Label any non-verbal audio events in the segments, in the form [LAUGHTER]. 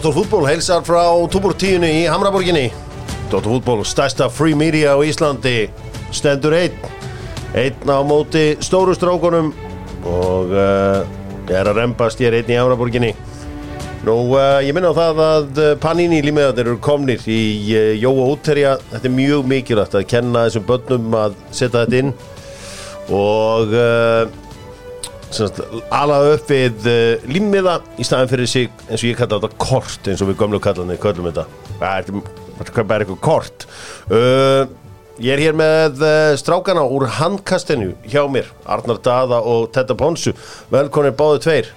Dóttor Fútból heilsar frá Túbor 10 í Hamraborginni. Dóttor Fútból, stærsta free media á Íslandi stendur einn. Einn á móti stóru strákunum og uh, er að rempast ég er einn í Hamraborginni. Nú, uh, ég minna á það að uh, Panini límiðanir eru komnir í uh, Jóa útterja, þetta er mjög mikilvægt að kenna þessum börnum að setja þetta inn. Og uh, semst, ala upp við uh, límiða í staðin fyrir sig eins og ég kalla þetta kort eins og við gömlu kallanir köllum þetta. Það er, eitthvað kort. Uh, ég er hér með uh, strákana úr handkastinu hjá mér, Arnar Daða og Tetta Ponsu. Velkonir báðu tveir.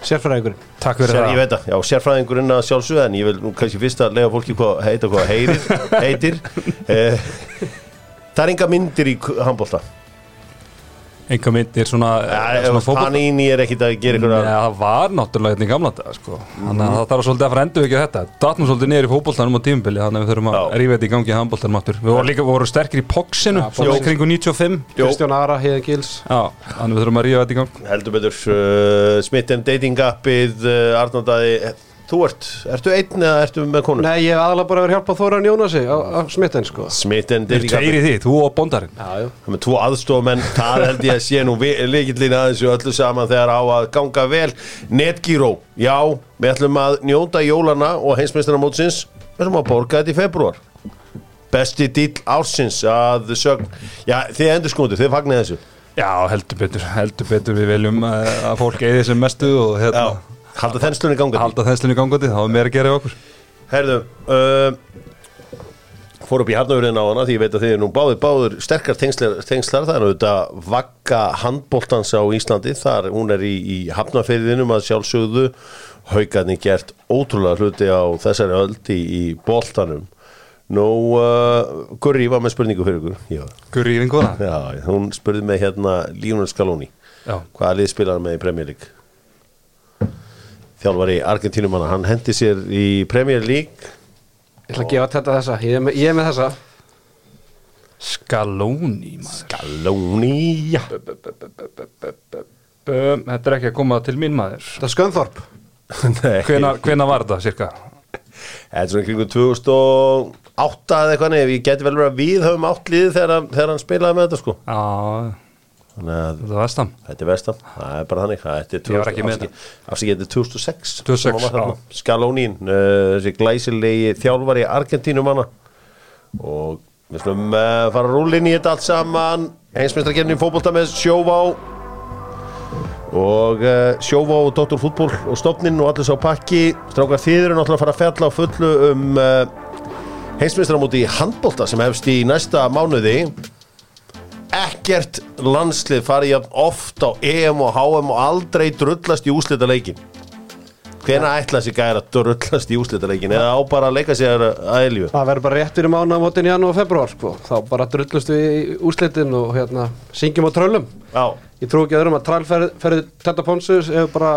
Sérfræðingurinn. Takk fyrir Sér, það. ég veit það, já, sérfræðingurinn að sjálfsögða en ég vil nú kannski fyrst að lega fólki hvað heita hvað [LAUGHS] heitir. Eh, Það er enga myndir í handbólta Enga myndir svona, ja, svona fótboll Panini er ekkit að gera ykkur Nei, það var náttúrulega hérna í gamla dag sko. Þannig að það þarf svolítið að fara endur ekki þetta. Datnum svolítið niður í fótbolltanum á tímubili Þannig að við þurfum að rífa þetta í gangi í handbóltanum Við vorum líka voru sterkir í poksinu Svona í kringu 95 Jó. Kristján Ara, Heiðan Gils. Já, þannig við þurfum að rífa þetta í gang. Heldur betur uh, Smith and Dating appið uh, Arnaldaði, þú ert, ertu einn eða ertu með konu? Nei, ég hef aðalega bara verið að hjálpa Þóran Jónasi á, á smitten sko. Smith and Við Dating tveir í appið því, þú og bondarinn. Já, já. Það með tvo aðstofmenn, það held ég að sé nú líkillin að þessu öllu saman þegar á að ganga vel. Netgyro, já, við ætlum að njóta jólana og heimsmeistaramótsins. Við ætlum að borga þetta í februar Besti dýl ársins að sögn, já, þið endur skoðu, þið fagnir þessu. Já, heldur betur, heldur betur Halda þennslunni gangandi halda þenslunni gangandi þá er meira að gera í okkur. Herðu, uh, fór upp í harnavurinn á hana því ég veit að þið er nú báður, báður sterkar tengslar, tengslar. Það er auðvitað vakka handbóltans á Íslandi. Þar hún er í, í hafnafeyðinum að sjálfsögðu. Haugarni gert ótrúlega hluti á þessari öldi í bóltanum Nú, uh, Gurri var með spurningu fyrir ykkur. Já, Guri í vinguna Já hún spurði mig hérna Lionel Scaloni. Já, hvaða lið spilar hann með í Premier League þjálfari Argentínumanna, hann hendi sér í Premier League. Ég ætla að gefa þetta þessa. Ég er með, ég er með þessa. Scaloni já. Bum, Þetta er ekki að koma til mín maður. Þetta er Skönþorp Hvena, var þetta, cirka? þetta er svona kringu 2008 eða eitthvað nefn, ég geti vel verið að við höfum átt liðið þegar, þegar hann spilaði með þetta sko. Já, þetta var vestam þetta er vestam, það er bara þannig. Er þetta. Er 2006 2006, sem hann var þarna. Scalonín, uh, þessi glæsilegi þjálfari Argentínumanna og við slum uh, fara að rúla inn í þetta allt saman. Einsmestarkernin í fótbolta með sjóvá. Og uh, sjóvá og Dr. Fútból og stofnin og allir sá pakki. Strákar þið eru náttúrulega að fara að fjalla á fullu um uh, heimsmeistaramóti í handbolta sem hefst í næsta mánuði ekkert landslið farið jafn oft á EM og HM og aldrei drullast í úslita leikin hvena ætla þessi gæra að drullast í úslita leikin eða á bara að leika sér að elju Það verður bara rétt fyrir mánu á mótin í janúar og februar sko. Þá bara drullust við í úslitin og hérna syngjum á tröllum. Já, Ég trú ekki öðrum að trælferði Tetta Ponsus hefur bara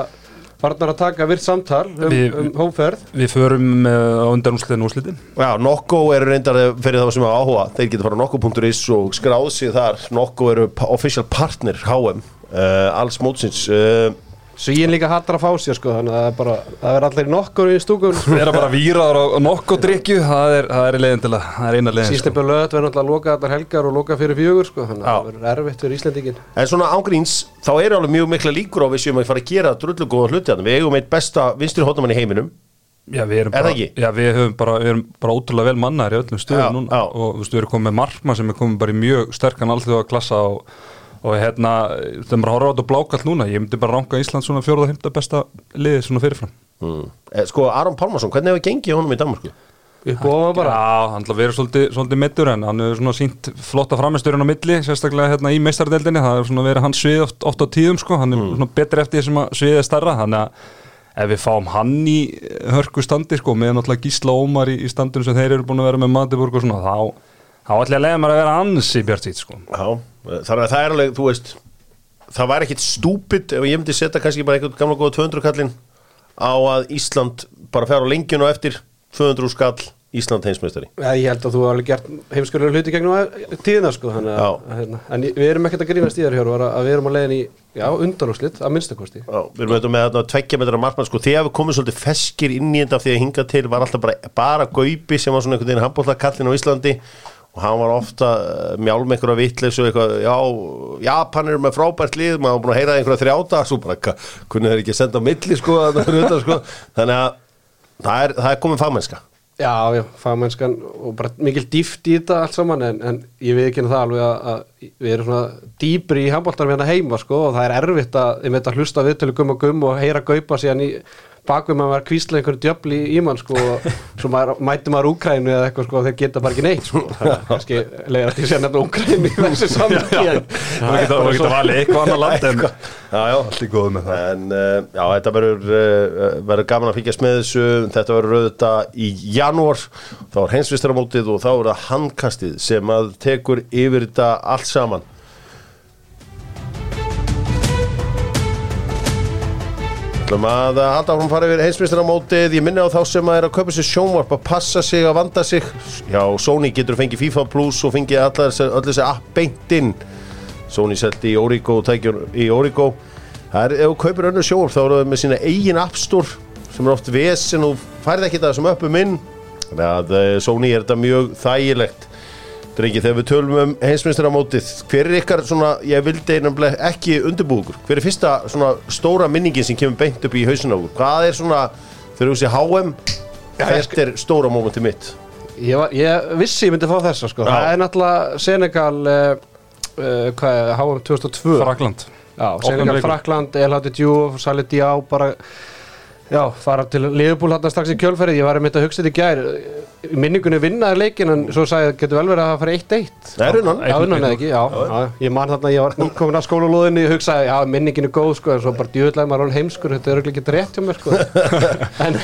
farnar að taka virt samtal um, um hóferð Við förum uh, á undan úrslitin. Úrslitin já, Nokko eru reyndar fyrir það sem hafa áhuga þeir geta fara á nokko.is og skráð sig þar. Nokko eru official partner HM uh, alls mótsins. Uh, Svíin líka hattar að fá sér sko Þannig að það er það allir nokkur í stúkun Við erum bara víraður á nokkuð drikju Það er, það er leiðin til að, það er eina leiðin sko. Sístipur lögat verður náttúrulega að loka allar helgar og loka fyrir fjögur sko Þannig að það verður erfitt fyrir Íslendingin En svona ángríns, þá eru alveg mjög mikla líkur á við séum að fara að gera drullu góða hluti. Við eigum eitt besta vinstri hóttamann í heiminum Já, við erum Er það bara, já, við höfum bara, við erum bara ótrúlega vel mannar í öllum Já, stöðum núna já. og þú veist, við erum komið með markmann sem er komið bara í mjög sterkan allþjóða klassa og, og hérna, þegar maður horfa á þetta blákall núna, ég myndi bara ranka Ísland svona fjóruða himta besta liðið svona fyrirfram. Mm. eh, Sko, Aron Pálmarsson, hvernig hefur gengið honum í Danmarku? Upp og ofan bara. Já, hann að vera svolítið, svolítið mittur en hann hefur svona sínt flotta framisturinn á milli, sérstaklega hérna í meistardeldinni, það hefur svona verið hans svið oft, oft á tíðum sko, hann er svona betri eftir því sem að sviðið er starra, þannig að ef við fáum hann í hörku standi sko, með náttúrulega Gísla Ómar í, í standinu sem þeir eru búin að vera með Matiburg og svona, þá, þá ætla ég að leiða mér að vera ansi bjart sít sko. Þannig að það er alveg, þú veist það var ekkit stúpid ef ég myndi setja kannski bara einhvern gamla góða 200 kallinn á að Ísland bara fer á lengjun og eftir 200 skall Ísland heimsmeistari. Ég held að þú alveg gert heimskulega hluti gegnum tíðina sko hérna, en við erum ekkert að grínast í þér Hjörvar að við erum að leiðin í já, undanúslit, að minnstakosti Já, við erum auðvitað með þarna tveggja metra markmann sko, þegar við komum svolítið feskir inn í þetta því að hinga til var alltaf bara, bara Gaupi sem var svona einhvern veginn handbóltakallin á Íslandi og hann var ofta uh, mjálm einhverja vitleis og eitthvað, já, Japan er með frábært lið, maður var búin að heyra einhverja þrjáta, svo bara, kunni þeir ekki senda milli sko, utan, sko. þannig að það er, það er komin fagmennska Já, já, fagmennskan og bara mikil dýft í þetta allt saman en, en ég veit ekki það alveg að, að við erum svona dýbri í handbóltarum hérna heima sko og það er erfitt að, ég veit að hlusta viðtölu gum og gum og heyra gaupa síðan í bakum að maður kvísla einhverju djöfli í mann sko og svo maður, mæti maður Úkrænu eða eitthvað sko og þeir geta bara ekki neitt sko. Það er kannski leiðir að því sé nefna Úkrænu í þessu samtíð Það geta, valið eitthvað annar land en Já, já, allt í góðu með það. En uh, já, þetta verður, uh, verður gaman að fylgjast með þessu, þetta verður auðvitað í janúar, þá er hensvistaramótið og þá er það handkastið sem að tekur yfir þetta allt saman. Ætlum að halda áfram fara yfir heimsmeistaramótið. Ég minni á þá sem að er að kaupa sér sjónvarp að passa sig, að vanda sig. Já, Sony getur fengið FIFA Plus og fengið allar þessi- app beint inn. Sony seldi í Origo tækjur í Origo. Það er, ef þú kaupir önnur sjónvarp þá eru það með sína eigin App Store sem er oft vesen og færði ekki það sem uppum inn. Þannig að eh, Sony er þetta mjög þægilegt Drengi, þegar við tölum um heimsmeistaramótið, hver er ykkar svona, ég vildi nefnilega ekki undirbúkur, hver er fyrsta svona stóra minningin sem kemur beint upp í hausin á okkur? Hvað er svona, þegar þú sé HM, hvert er stóra mómentið mitt? ég, var, ég vissi ég myndi fá þessa sko Já. það er náttúrulega Senegal uh, uh, hvað er, HM 2002 Frakland Já, Senegal. Frakland, El Hadid Diouf, Salih Diá bara, já, fara til Liverpool hann strax í kjölferði, ég var einmitt að hugsa þetta í gær. Minningunni vinnaði leikin en svo sagði, getur vel verið að það fara 1-1 Það er unnan. Já, unnan eða ekki, já, já, ég man þarna, ég var nýkomin að skólalóðinni, ég hugsaði, já, minningin er góð, sko, en svo bara djöðlega maður er heimskur, þetta er ekki rétt hjá mér, sko. [LAUGHS] En?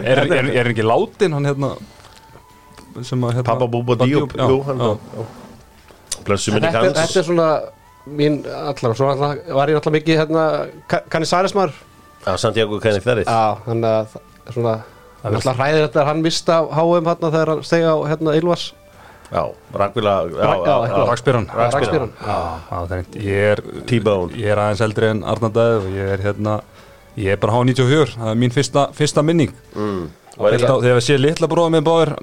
Er, er, er ekki látin hann hérna sem að hérna Pappa Búba Díop, já, já. Þetta, er- er svona mín allar, svo allar, var ég alltaf mikið hérna, kanni Særismar Já, Santiago Ferrið. Já, hann er svona alltaf hræðir þetta að hann mista HM hérna þegar hann stegi á hérna Ylvas Já, Ragvila, já, Ra- já, já, eitthvað. Rakspyran Rakspyran Já, það er reynd. Ég er T-Bone. Ég er aðeins eldri en Arnardæð og ég er hérna Ég er bara H94, það er mín fyrsta, fyrsta minning. Mm. Er Þegar við séð litla bróða með báður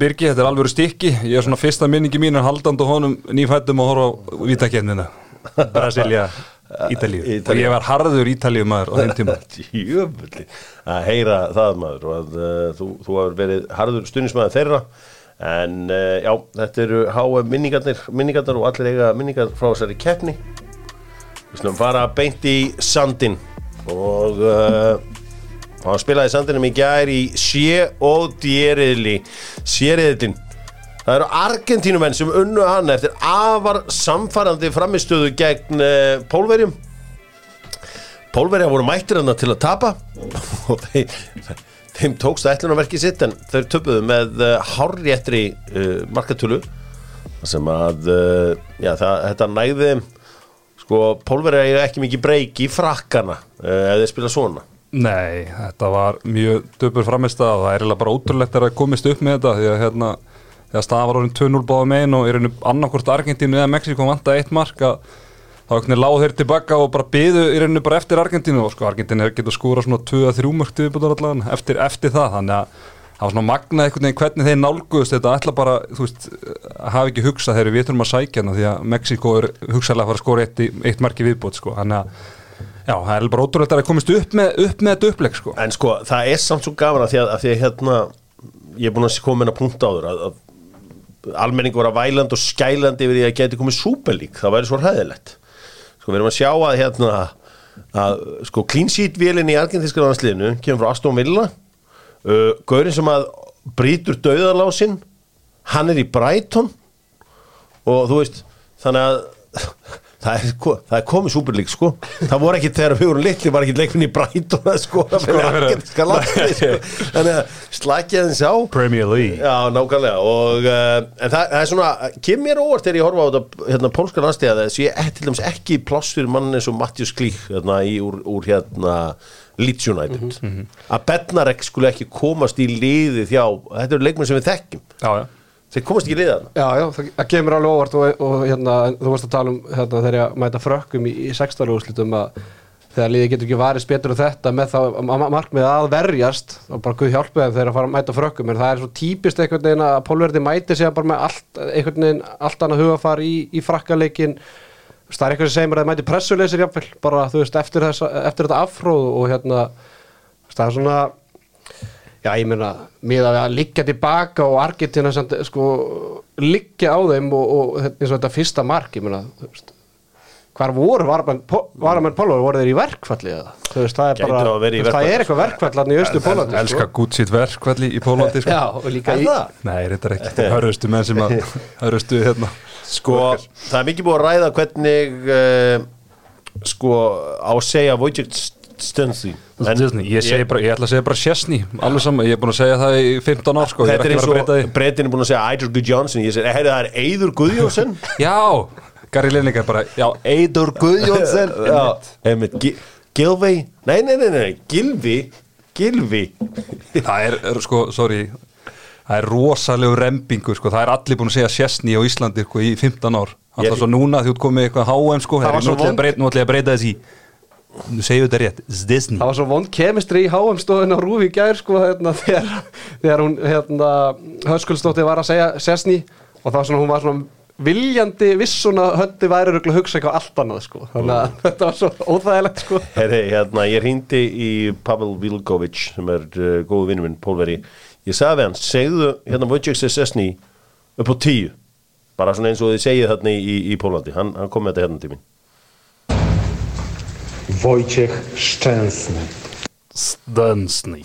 Birgi, þetta er alveg stikki Ég er svona fyrsta minningi mín er haldand og honum nýfættum og horfa á vítakennina Brasilia, [LAUGHS] Ítalíu. Og ég var harður Ítalíu maður á þeim tíma. [LAUGHS] Jöfnvöldi að heyra það maður og að uh, þú, þú hefur verið harður stuðnismæður þeirra. En uh, já, þetta eru háa minningarnir, minningarnir og allir eiga minningar frá þessari keppni. Við slum fara beint í sandin og uh, hann spilaði í sandinum í gær í sé og djeriðli sériðlin Það eru Argentínumenn sem unnu hann eftir afar samfærandi framistöðu gegn uh, Pólverjum. Pólverja voru mættir hann til að tapa. [LAUGHS] Og þeim, þeim tókst ætlunarverki sitt en þau töpuðu með uh, hárréttri uh, markatölu. Sem að uh, já, það, þetta næði sko Pólverja er ekki mikið breyk í frakkana þeir spila svona. Nei, þetta var mjög döpur framist og það er bara ótrúlegt að komist upp með þetta því að hérna þegar staða var orðin 2-0 báða megin og er einu annarkvort Argentínu eða Mexiko vanta eitt mark að þá ekki láð þeir tilbaka og bara byðu í rauninu bara eftir Argentínu. Og sko Argentínu er getur skúra svona 2-3 mörg tilbúður allan eftir, eftir það. Þannig að það var svona magnað einhvern veginn hvernig þeir nálguðust þetta. Ætla bara, þú veist, að hafa ekki hugsað þegar við þurfum að sækja hana því að Mexiko er hugsaðlega að fara að skóra eitt, eitt marki viðbót sko, þannig að já, það er bara ótrúlegt að það komist upp með, upp með þetta uppleg sko. En sko, það er samt svo gaman að því að, að, því að hérna, ég er búin að koma inn að punta áður að, að almenning voru að væland og skælandi yfir því að geti komið súperlík, það væri svo hræðilegt. Sko, við erum að sjá að hérna að sko clean sheet vélinn í argentinska landsliðinu kemur frá Aston Villa. Uh, Gaurin sem að brýtur döðarlásin hann er í Brighton. Og þú veist þannig að það er, ko- það er komið súperlík sko. Það voru ekki þegar við vorum litli var ekki leikminn í Brighton [LAUGHS] að skora fyrir fyrir- argentinska landslið sko. þannig að slakja þess á. Premier League. Já, nákvæmlega. Og, uh, en það, það er svona, kem mér óvart þegar ég horfa á þetta hérna, pólska landstíða þess ég er til dæmis ekki pláss fyrir mann eins og Mattius Klík hérna, í, úr, úr hérna Leeds United. Að Bednarek skulle ekki komast í liði þjá, þetta eru leikmenn sem við þekkjum. Já, já þeir komast ekki liðan Já, já, það, það kemur alveg óvart og, og hérna, þú varst að tala um hérna, þegar ég mæta frökkum í, í sextarúslitum að þegar liðið getur ekki varist betur en þetta með ma- markmið að verjast og bara guð hjálpa þeim þegar að fara að mæta frökkum en það er svo típist einhvern veginn að pólverði mæti sig bara með allt, einhvern veginn allt annað hugafar í, í frakkaleikin. Það er eitthvað sem segir mér að það mæti pressuleysir jafnvel, bara þú veist, eftir, þessa, eftir þetta afróð og hérna það er svona Já, ég meina, við að liggja tilbaka og Argentina samt, sko, liggja á þeim og, og eins og þetta fyrsta mark, ég meina, þú veist, hvar voru varamenn Pólvar, voru þeir í verkfalli eða? Þú veist, það er bara, það verkfalli, er eitthvað verkfallan í Östu Pólandi, Elska gút sitt verkvalli í Pólandi sko. Já, og líka í, það? Nei, þetta er ekki hörðustu menn sem að [LAUGHS] hörðustu hérna Sko, það er mikið búið að ræða hvernig uh, sko, á segja Wojciech Disney. Ég, segi bara, ég ætla að segja bara Chesney alveg saman, ég er búin að segja það í 15 ár sko, ég er Þetta er eins og breytin er búin að segja Eidur Guðjónsson. Ég segi, heyrðu það er Eidur Guðjónsson. [LAUGHS] Já, Gary Lineker bara, já, Eidur Guðjónsson. [LAUGHS] Gilvi Nei, nei, nei, nei, Gilvi Gilvi [LAUGHS] Það er, er, sko, sorry. Það er rosalegu rembingur, sko. Það er allir búin að segja Chesney á Íslandi sko, í 15 ár. Ég- Alltaf svo núna ert komið eitthvað HM sko, Það var Herri, svo nú ætla ég að vond. breyta- nú ætla ég að breyta þessi Nú segjum þetta rétt, Disney. Það var svo vond kemistri í HM stóðin á Rúfi í gær, sko, hérna, [LAUGHS] þegar, þegar hún, hérna, Höskuldsdóttir var að segja Sessni og það var svona, hún var svona viljandi vissuna höndi væri röglega hugsa eitthvað allt annað, sko, þannig að þetta var svo óþægilegt, sko. Herri, hérna, ég hringdi í Pavel Vilkovic sem er uh, góðu vinnur minn, pólveri. Ég sagði við hann, segðu hérna Wojciech Sessni upp á tíu. Bara svona eins og þið segið þarna í, í, í Pólandi hann, hann kom með þetta hérna til mín Wojciech Szczęsny. Dunsney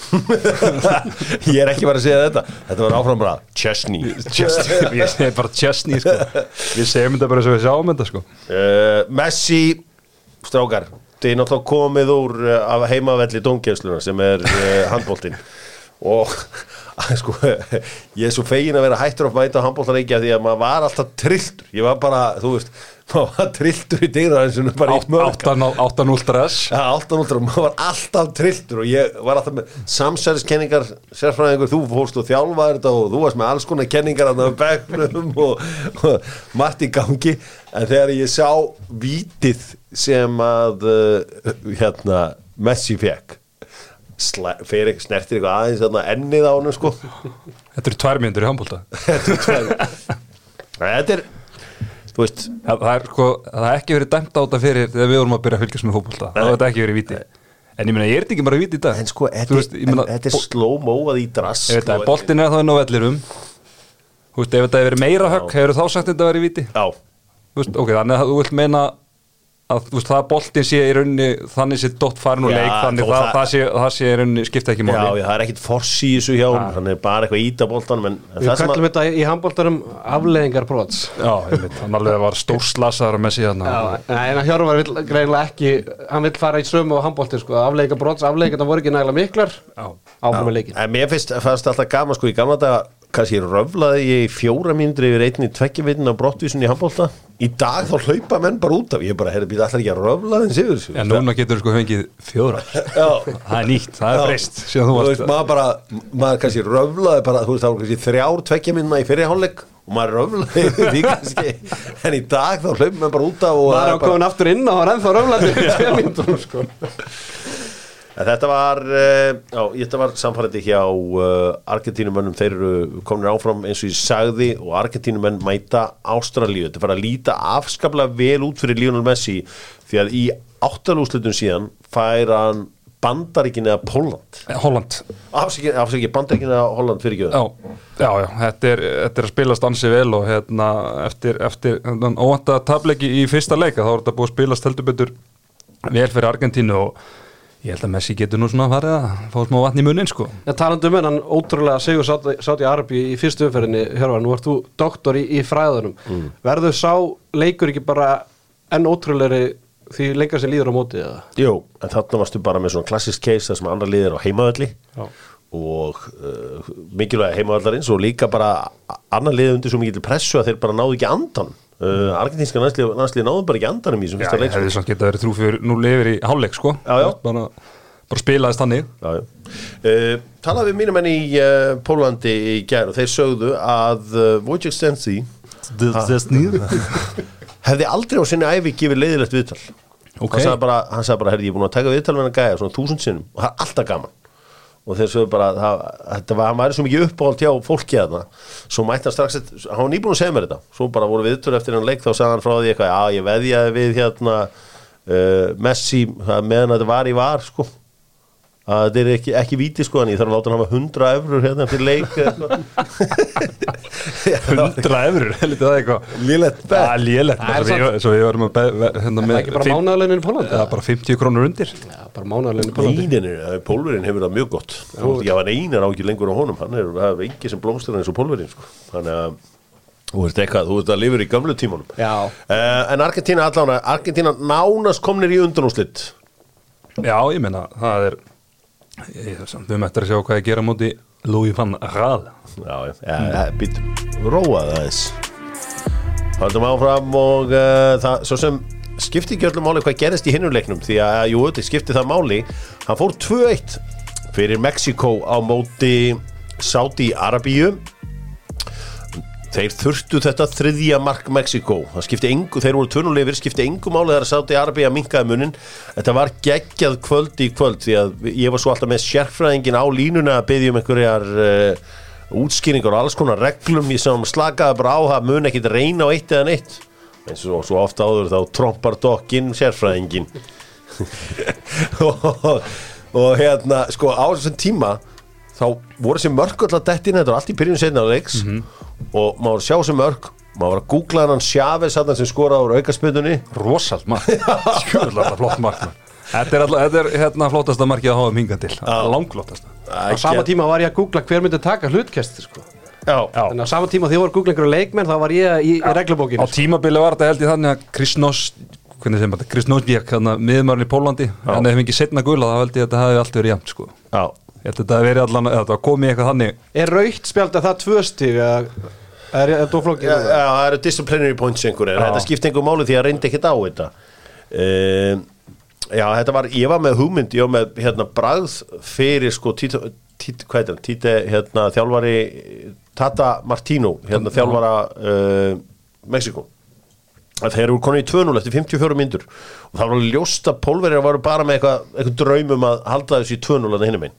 [LAUGHS] Ég er ekki bara að segja þetta Þetta var áfram bara Chesney Chesney, [LAUGHS] ég segi bara Chesney sko. Við segjum þetta bara eins og við sjáum þetta sko. uh, Messi Strákar Þið er náttúrulega komið úr uh, af heimavelli dómgeðsluna sem er uh, handbóltinn og [LAUGHS] sko, ég er svo fegin að vera hættur að mæta handbóltareikja því að maður var alltaf trilltur. Ég var bara, þú veist, [LAUGHS] maður var trilltur í og bara í mörg 8-0 stress Ja, alltaf núltur og maður var alltaf trilltur og ég var alltaf með samsæðiskenningar sérfræðingur, þú fórst og þjálfaði þetta og þú varst með alls konar kenningar að það begnum og, og margt í gangi. En þegar ég sá vítið sem að uh, hérna Messi fekk fer snertir eitthvað aðeins þarna ennið á hann sko. Þetta eru tvær myndur í handbólta [LAUGHS] þetta er veist það, það er sko, það er ekki verið dæmt á þetta fyrir þegar við vorum að byrja að fylgjast með fótbolta. Þá er þetta ekki verið víti. En ég meina, ég er þetta ekki bara víti í dag? En sko, þetta, er slow-moað í drass ef þetta er boltin er þá inn á vellirum ef þetta hefur verið meira högg hefur þá sagt þetta verið veist, ok, þannig að þú vilt meina að veist, það að boltin sé í rauninni þannig sé dott farin úr Já, leik þannig það, það- það, sé, það sé í rauninni skipta ekki já, máli já, það er ekkit forsi í þessu hjá er bara eitthvað ít á boltanum en, en Við það kallum að þetta í handbóltarum afleðingar brots. Já, veit, hann alveg var stórslasaður með síðan Já, en að Hjörvar vill greinilega ekki, hann vill fara í sömu á handbólti, sko, afleðingar brots, afleðingar voru ekki nægilega miklar, Já. áfram með leikin. Mér finnst, alltaf gaman sko í gamla daga kannski röflaði ég fjóra mínútur yfir einni tvekkjavitin á brottvísun í handbólta í dag þá hlaupa menn bara út af. Ég bara, herri, býta allar ekki að röfla þeim sigur? En núna getur þú sko fengið fjóra [LAUGHS] Já, Það er nýtt, það er Já. breyst. Maður bara maður kannski röflaði bara, þú veist, það var kannski þrjár tvekkjamínuna í fyrirháleik og maður röflaði því kannski. En í dag þá hlaupa menn bara út af það er er á komin aftur inn og hann er ennþá röflandi [LAUGHS] í tveim mínútum, sko. En þetta var, já, þetta var samfærandi hjá uh, Argentínumönnum, þeir eru komin áfram eins og ég sagði og Argentínumenn mæta Ástralíu, þetta fara að líta afskaplega vel út fyrir Lionel Messi því að í áttalúslutum síðan fær hann Bandaríkin eða Póland Holland. Afsaki, afsaki Bandaríkin eða Holland fyrir ekki Já, já, já, þetta er, þetta er að spilast ansi vel og hérna eftir, eftir óvænta tableiki í fyrsta leika þá er þetta búið að spilast heldur betur vel fyrir Argentínu og ég held að Messi getur nú svona farið að fá smá vatn í munnin sko En talandi um hennan ótrúlega Sigur Sáti, Sáti Arabi í fyrstu umferðinni Hjörvar, nú ert þú doktor í, í fræðunum Mm. Verður sá leikur ekki bara enn ótrúlegri því lengra sem líður á móti eða? Jú, en þarna varstu bara með svona klassist case þar sem andra liðir á heimaðalli Já. og uh, mikilvæg heimavallarins og líka bara annar liði undir svo mikið pressu að þeir bara náðu ekki andan uh, Argentínska landslið, landslið náðu bara ekki andanum í þessum fyrsta ég leik hefði samt getað verið þrú fyrir nú lifir í hálfleik sko. Já, já. bara, bara spilaðist þannig. Uh, talaði við mínum enn í uh, Pólandi í gær og þeir sögðu að uh, Wojciech Stensi [LAUGHS] hefði aldrei á sinni æfi gefið leiðilegt viðtal. Ok. hann sagði bara, hann sagði bara herri, ég er búin að taka viðtal með hann gæja svona þúsund sinnum. Og það er alltaf gaman og þeir sögðu bara, það, þetta var, hann væri svo mikið uppáhald hjá fólki að það svo mætti hann strax, hann var nýbúin að segja mér þetta. Svo bara voru viðtölu eftir hann leik þá sagði hann frá því eitthvað, já ég veðjaði við hérna uh, Messi meðan þetta var í var sko að þetta er ekki, ekki víti sko en ég þarf að láta hann hafa 100 eurur hérna fyrir leik eða eitthvað. [LAUGHS] 100 eurur, [LAUGHS] heldur það eitthvað Lélegt bet. Það lélegt Það Svo við- Svo við varum að be- ve- Er með það ekki bara mánaðarlaunin í Pólandi? eða bara 50 krónur undir bara mánaðarlaunin í Pólandi Nýninir, pólverinn hefur það mjög gott ég var einar á ekki lengur á honum hann er, það er engi sem blómstur eins og pólverinn sko. þannig að þú veist eitthvað þú veist að lifur í gamlu tímunum Já. uh, en Argentina allána, Argentina nánast komnir í undanúslitt Já, ég meina, það er Við möttum að sjá hvað ég gera á móti Louis van Gaal. Já, já, býtt róað aðeins. Haldum áfram og uh, það, svo sem skipti ekki öllum máli hvað gerist í hinnuleiknum því að, jú, þetta skipti það máli. Hann fór 2-1 fyrir Mexiko á móti Saudi Arabíu þeir þurftu þetta þriðja mark Mexiko það skipti engu, þeir voru tvunulefir skipti engu máli þegar Saudi Arabíu að minkaði munin þetta var geggjað kvöld í kvöld því að ég var svo alltaf með sérfræðingin á línuna að byggja um einhverjar uh, útskýringar og alls konar reglum. Ég sem slakaði bara á það mun ekkit reyna á eitt eða neitt. Eins og svo ofta áður þá trompar dokkinn sérfræðingin [LAUGHS] og, og hérna sko á þessum tíma þá voru þessi mörk alltaf dettin þetta var allt í byrjun setna á leiks og maður var að sjá þessi mörk maður var að googla hann þarna sem skoraði úr aukaspötunni Rosalt mark. [LAUGHS] Skjörlega flott mark man. Þetta er, alltaf, þetta er hérna flottasta markið að hafa minga til. Langflottasta. Á sama tíma var ég að googla hver myndi taka hlutkest sko. Já, Já. Þannig að á sama tíma því voru að googla einhverju leikmenn þá var ég í, í Á reglubókinu sko. tímabili var þetta held ég þannig að Kristnós hvernig sem þetta, Kristnósbjörk hérna, miðmarinn í Pólandi, hann hefði ekki setna gula þá held ég að þetta hefði allt verið jæmt sko. já. ég að þetta verið allan, þetta komið eitthvað þannig. Er raukt spjald að það tvö stíg eða er þetta flókið? Já, já, það eru disciplinary points einhverjir. Já. Þetta skipti einhver máli því að reyndi ekkert á þetta. Um, Já, þetta var Ég var með hugmynd, ég var með hérna bragð fyrir sko Tito, Tito, hvað heitir hann, Tite, hérna þjálfari Tata Martino, hérna þjálfara uh, Mexiko að þeir eru konið í 2-0 eftir 54 myndur og það var alveg ljóst að pólverið varu bara með eitthvað, eitthvað draumum að halda þessu í 2-0 að hinum einn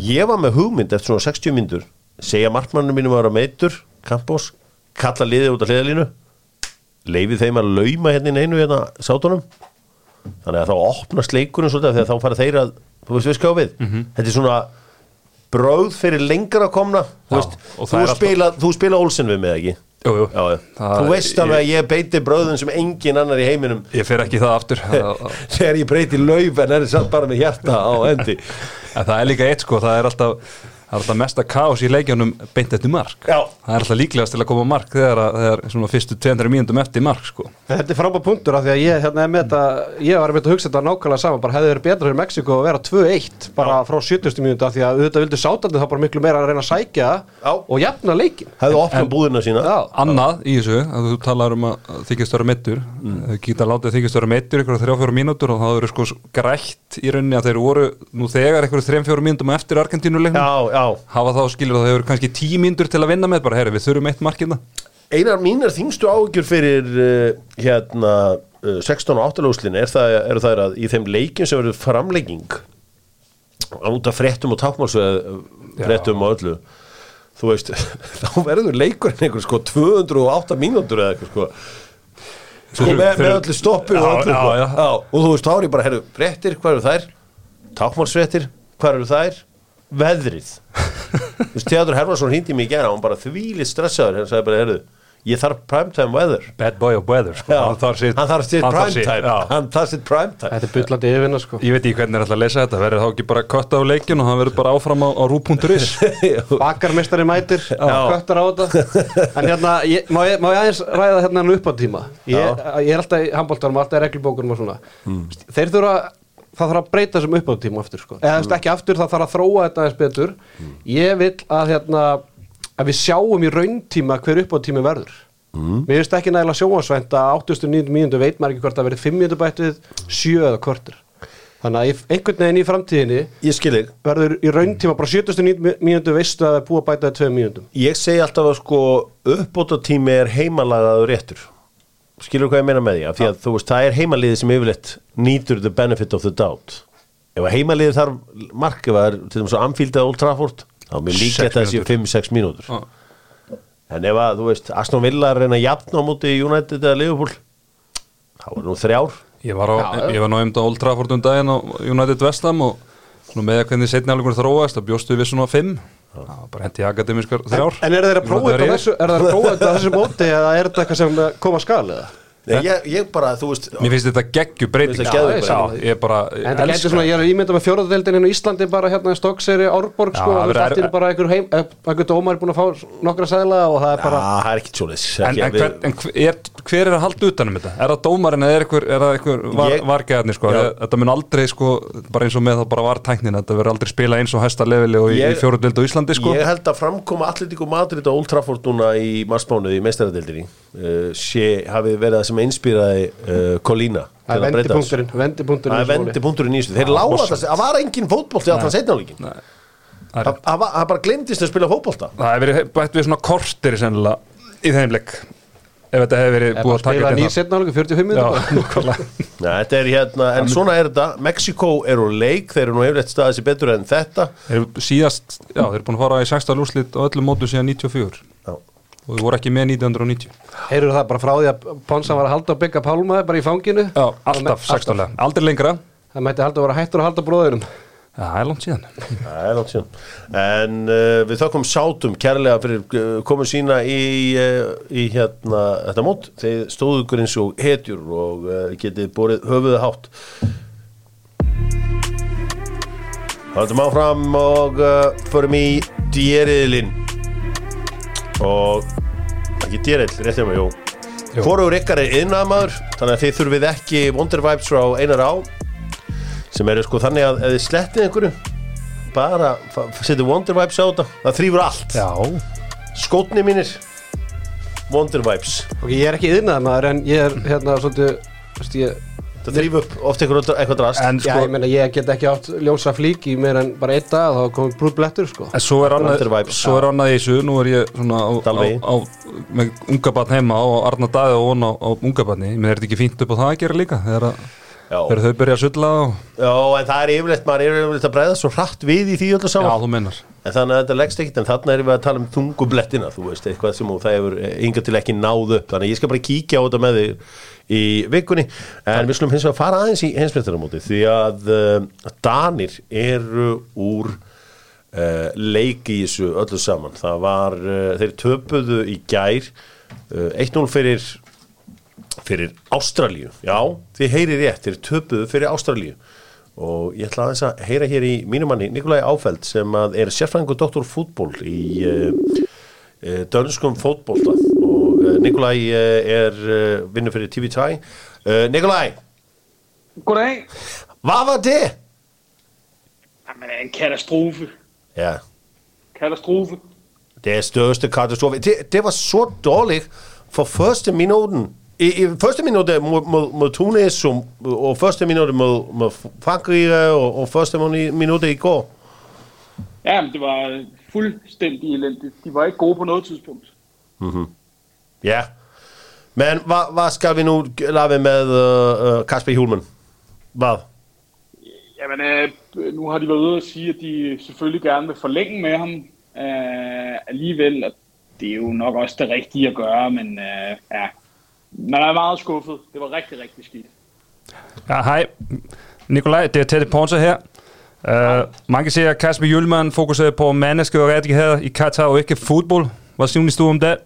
ég var með hugmynd eftir svona 60 myndur segja markmannum mínum að vera meitur Campos, kalla liðið út af hliðalínu leifið þeim að lauma hérna inn einu hérna sátunum. Þannig að þá opnast leikurinn svolítið þegar þá fara þeir að, þú veist við ská við. Þetta er svona brauð fyrir lengra komna. Þú, Já, veist, og það þú, er alltaf- spila, þú spila Olsen við mig ekki jú, jú. Já, þú veist alveg að ég beiti brauðin sem engin annar í heiminum. Ég fer ekki það aftur. [LAUGHS] En þegar ég breyti lauf en er samt bara með hjarta á endi það er líka eitt sko, það er alltaf það er alltaf mesta kaos í leikjunum beint eftir mark Já. það er alltaf líklegast til að koma mark þegar, þegar svona fyrstu 200 mínútum eftir mark sko. Þetta er frábæð punktur af því að ég, hérna, þetta, ég var með að hugsa þetta nákvæmlega saman bara hefði verið betra fyrir Mexiko að vera 2-1 bara frá 70. mínútu af því að auðvitað vildu sátandi þá bara miklu meira að reyna að sækja Já. og jafna leikin hefðu opnað búðina sína Já, annað í þessu, að þú talar um að þykist vera meittur, mm. geta látið þykist vera meittur ykkur þrjá fjóru mínútur og það eru sko grætt í rauninni að þeir voru nú þegar ykkur þrjá fjóru mínútum eftir Argentínuleiknum, já, já. Hafa þá skilur það hefur kannski tíu mínútur til að vinna með, bara herri við þurfum eitt markina einar mínar þingstu áhugjur fyrir uh, hérna uh, 16 og 8 lúslin er það, eru það að í þeim leikin sem verður framlegging út af fréttum og tákmálsveð fréttum og öllu þú veist, [LAUGHS] þá verður leikurinn einhver sko 208 mínútur eða eitthvað sko. Sko með, með öllu stoppi og Já, öllu já, sko. já. og þú veist, þá er ég bara, herru, fréttir, hvað eru þær? Tákmálsfréttir, hvað eru þær veðrið. [LAUGHS] Þú veist, Theodor Hermansson hindi mig í gera, hann bara þvílið stressaður, hann sagði bara, herru ég þarf primetime weather. Bad boy of weather sko. Já, hann þarf sitt, hann hann primetime. hann þarf sitt primetime. Þetta er byllandi yfirvinna sko. Ég veit ekki hvernig er alltaf að lesa þetta. Verður þá ekki bara kött á leikin og það verður bara áfram á, á rú.is [LAUGHS] Bakarmestari mætir, köttar á þetta. En hérna, ég, má, ég, má ég aðeins ræða hérna upp á tíma Ég, ég er alltaf í handbóltarum, alltaf í reglubókunum og svona. Þeir þurfa, það þarf að breyta þessum upp á tíma aftur sko. Eða mm. ekki aftur, það þarf að þróa þetta aðeins betur. Ég vil að hérna að við sjáum í rauntíma hver upp á tími verður Mér finnst ekki nægilega sjóansvænt að 8.900 mínútu veit maður ekki hvort það verið 5 mínútu bætt við 7 eða kortur þannig að einhvern veginn í framtíðinni verður í rauntíma bara 70 mínútu veistu að það er búið að bæta það 2 mínútum. Ég segi alltaf að sko uppbóta tími er heimalagaður réttur Skilur hvað ég meina með því? Að því að þú veist, það er heimaliðið sem yfirleitt nýtur the benefit of the doubt. Ef að heimaliðið þarf mark ef það er til dæmis á Anfield eða Old Trafford þá er mér líka Sex þetta þessi 5-6 mínútur. Já. En ef að, þú veist, Aston Villa að reyna að jafna á móti United eða Liverpool þá er nú þrjár. Ég var, á, ég var náðum á Old Trafford um daginn á United Vestham og svona með hvernig setni alveg þróast það bjóstu við svona fimm. það var bara hendi akademiskar þrjár En þessu, er þeir að prófa þetta þessu móti eða er þetta eitthvað sem koma eða? Nei, ég, ég bara, þú veist Mér finnst þetta geggju breyting Mér finnst þetta geðveik Já, breyting. ég bara En það getur svona, ég er að ímynda með fjóraðdeldin inn á Íslandi bara hérna í Stokkseri, Árborg Já, sko, þetta er er- bara einhver heim, einhver dómar búin að fá nokkra sæðla og það er Já, bara það er ekki tjólis En, en, hver, en hver, er, hver er að halda utanum þetta? Er það dómarinn eða er, er það einhver vargeðarnir sko? Já. Er, þetta mun aldrei sko, bara eins og með það bara var tæknin þetta verður aldrei spila eins og hæsta leveli og í, Ég- í fjóruðild á Íslandi að sem einspýraði uh, Colina það er vendipunkturinn, vendipunkturinn Það er vendipunkturinn í þessu. Þeir lága það, það var engin fótbolti að það setna líkin. Það bara glemdist að spila fótbolta. Það hefur verið bætt við svona kortir sennilega í þeim leik ef þetta hefur verið búið að taka nýr setna álega 45 Já, minnum [LAUGHS] nákvæmlega. Nei, þetta er hérna, en svona er þetta. Mexiko eru leik, þeir eru nú hefðið staðið sér betur en þetta. Þeir eru síðast, já, þeir eru búin að fara í 16 úrslit á öllum mótum síðan 94 Já. Og þeir voru ekki með 1990 Heyrðu það bara frá því að Ponsa var að halda og byggja Pálmaði bara í fanginu? Já, alltaf 16 lega, aldrei lengra. Það mætti halda að vera hættur að halda bróðurum. Það er langt síðan. Það er langt síðan. En uh, við þakkum sátum kærlega fyrir uh, komin sína í, uh, í hérna, þetta mót. Þeir stóðu ykkur eins og hetjur og uh, getið borið höfuðu hátt. Haldum áfram og uh, förum í djeriðlinn og ekki djerill, rétt hjá mig. Hvorugur ykkar er innamaður þannig að þið þurfið ekki Wonder Vibes frá einar á sem eru sko þannig að ef þið slettið einhverju bara setið Wonder Vibes á þetta. Það þrýfur allt. Skótni mínir Wonder Vibes. Ok, ég er ekki yðnaði maður en ég er hérna svolítið það þrýf upp oft eitthvað drast. En Já, sko, ég meina ég get ekki átt ljósa flík í meir en bara einn dag þá komið brúð blettur sko. En svo er annað, er í þessu. Nú er ég svona á, á, á með unga barn heima og Arna Daði og von á, á unga barni. Mér er þetta ekki fínt upp á það að gera líka? Þegar, að, já. Þegar þau byrja að sulla og, já, en það er yfirleitt maður er yfirleitt að bregða svo hratt við í því öllu Já, saman þú meinar. En þannig að þetta leggst ekkit en þarna erum við að tala um þungublettina þú veist, eitthvað sem það hefur yngar til ekki náð upp. Þannig að ég skal bara kíkja á þetta með þig í vikunni. En við skulum hins vegar fara aðeins í heimsmyndaramóti því að uh, Danir eru úr uh, leik í þessu öllu saman. Það var, uh, þeir töpuðu í gær uh, 1-0 fyrir fyrir Ástralíu já, þið heyrið rétt, þeir töpuðu fyrir Ástralíu og ég ætla aðeins að heyra hér í mínu manni Nikolai Áfeld sem er sérfræðingur doktor fútból í uh, uh, dönskum fótbolta og uh, Nikolai uh, er vinnur fyrir TV2 uh, Nikolai, Goddag. hvad var det? Jamen, er en katastrofe. Ja, Katastrofe. det er største katastrofe det, det var så dårligt for første minuten i, i første minut mod, mod, mod Tunis som, og første minut mod, mod Frankrig og, og første minut i går Ja, men det var fuldstændig elendigt. De var ikke gode på noget tidspunkt. Ja, men hvad, hvad skal vi nu lave med uh, Kasper Hjulman? Hvad? Jamen, øh, nu har de været ude og sige, at de selvfølgelig gerne vil forlænge med ham. Øh, alligevel, og det er jo nok også det rigtige at gøre, men øh, ja, man er meget skuffet. Det var rigtig, rigtig skidt. Ja, hej. Nikolaj, det er Teddy Ponce her. Uh, mange siger, at Kasper Hjulmann fokuserer på menneskerettigheder i Katar og ikke fodbold. Hvad synes du om det?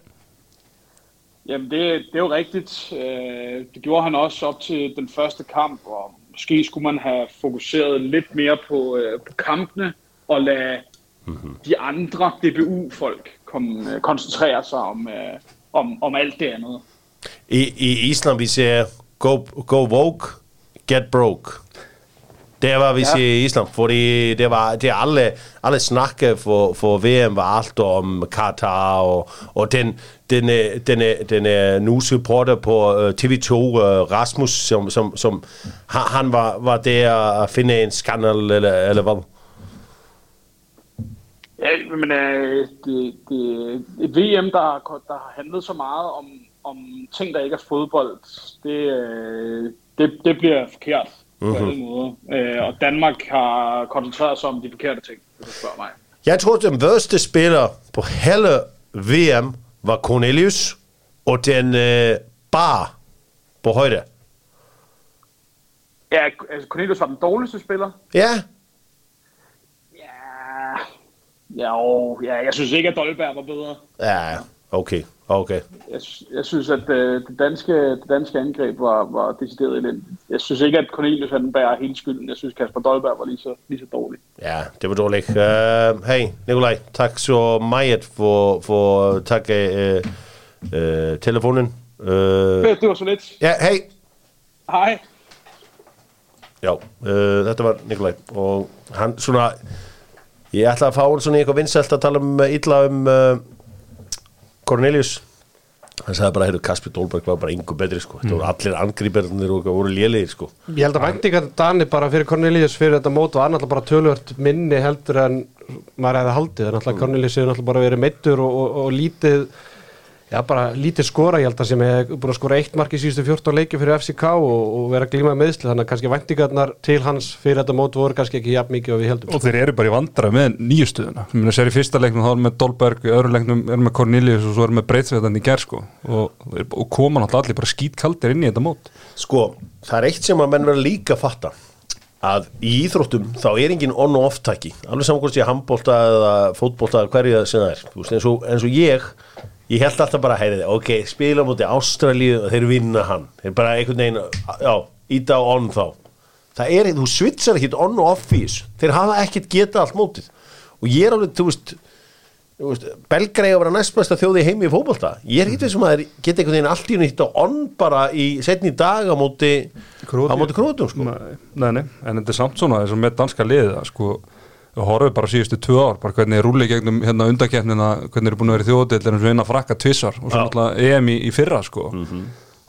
Jamen, det, det er jo rigtigt. Øh, det gjorde han også op til den første kamp, og måske skulle man have fokuseret lidt mere på, øh, på kampene, og lade mm-hmm. de andre DBU-folk kom, øh, koncentrere sig om, øh, om, om alt det andet. I, I Island vi siger, go, go woke, get broke. Det var vi siger i Island, fordi det var det alle, alle snakke for, for VM var alt om Katar og, og den, den, den, den, den nu supporter på øh, TV2, øh, Rasmus, som, som, som han, var, var der at finde en skandal, eller, eller hvad? Ja, men øh, det, det, et VM, der, der har handlet så meget om, om ting, der ikke er fodbold, det, øh, det, det bliver forkert på Mhm. alle måder. Øh, og Danmark har koncentreret sig om de forkerte ting, hvis du spørger mig. Jeg tror, den værste spiller på hele VM var Cornelius, og den øh, bar på højde. Ja, altså Cornelius var den dårligste spiller. Ja, Ja, ja, og, ja jeg synes ikke, at Dolberg var bedre. ja, okay, okay. Jeg, jeg synes, at øh, det, danske, det danske angreb var, var decideret elendigt. Jeg synes ikke, at Cornelius han bærer hele skylden. Jeg synes, Kasper Dolberg var lige så, lige så dårlig. Ja, det var dårligt. Uh, hey, Nikolaj, tak så meget for, for at takke uh, uh, telefonen. Uh, Det var så lidt. ja, hej. Hej. Já, uh, þetta var Nikolaj og hann svona ég ætla að fá hann svona í eitthvað vinsælt að tala um illa um uh, Cornelius. Hann sagði bara, heyrðu, Kasper Dolberg var bara yngu betri sko, þetta voru allir angriðberðinir og voru lélegir sko. Ég held að væntingar Dani bara fyrir Cornelius fyrir þetta mót var náttúrulega bara tölvört minni heldur en maður hefði haldið. Náttúrulega Cornelius hefur náttúrulega bara verið meittur og, og, og lítið já bara lítið skora ég held að sem er búin að skora eitt mark í síðustu 14 leiki fyrir FCK og, og vera að glíma meðsli þannig að kannski væntingarnar til hans fyrir þetta mót voru kannski ekki jafn mikið og við heldum og þeir eru bara í vandra með nýju stuðuna Mér sér í fyrsta leiknum þá er með Dolberg í öðru leiknum er með Cornelius og svo er með Breitsveitandi í ger sko. Og, og koma náttúrulega allir bara skítkaldir inn í þetta mót. Sko, það er eitt sem að menn verða líka að fatta að í íþróttum þá er engin on og off tæki alveg saman hvort sé handbólta eða fótbólta eða hverju það sem það er. Veist, eins, og, eins og ég ég held alltaf bara, heyriði, ok, spila móti Ástralíu og þeir vinna hann. Þeir bara einhvern veginn, já, íta á on þá. Það er, þú switchar ekkit on og off í þessu, þeir hafa ekkit geta allt mótið. Og ég er alveg, þú veist veist, Belgrei að vera næstmesta þjóði heimi í fótbolta. Ég er ekki þessum að þeir geta einhvern veginn allt í nýtt á on bara í setni dag á móti krótum sko. Nei, nei, en þetta er samt svona eins og með danska liðið að sko við horfum bara síðustu tvö ár, bara hvernig er rúli gegnum hérna undakeppnina, hvernig er búin að vera en við vinna að frakka tvissar og svo náttúrulega EM í, í fyrra sko.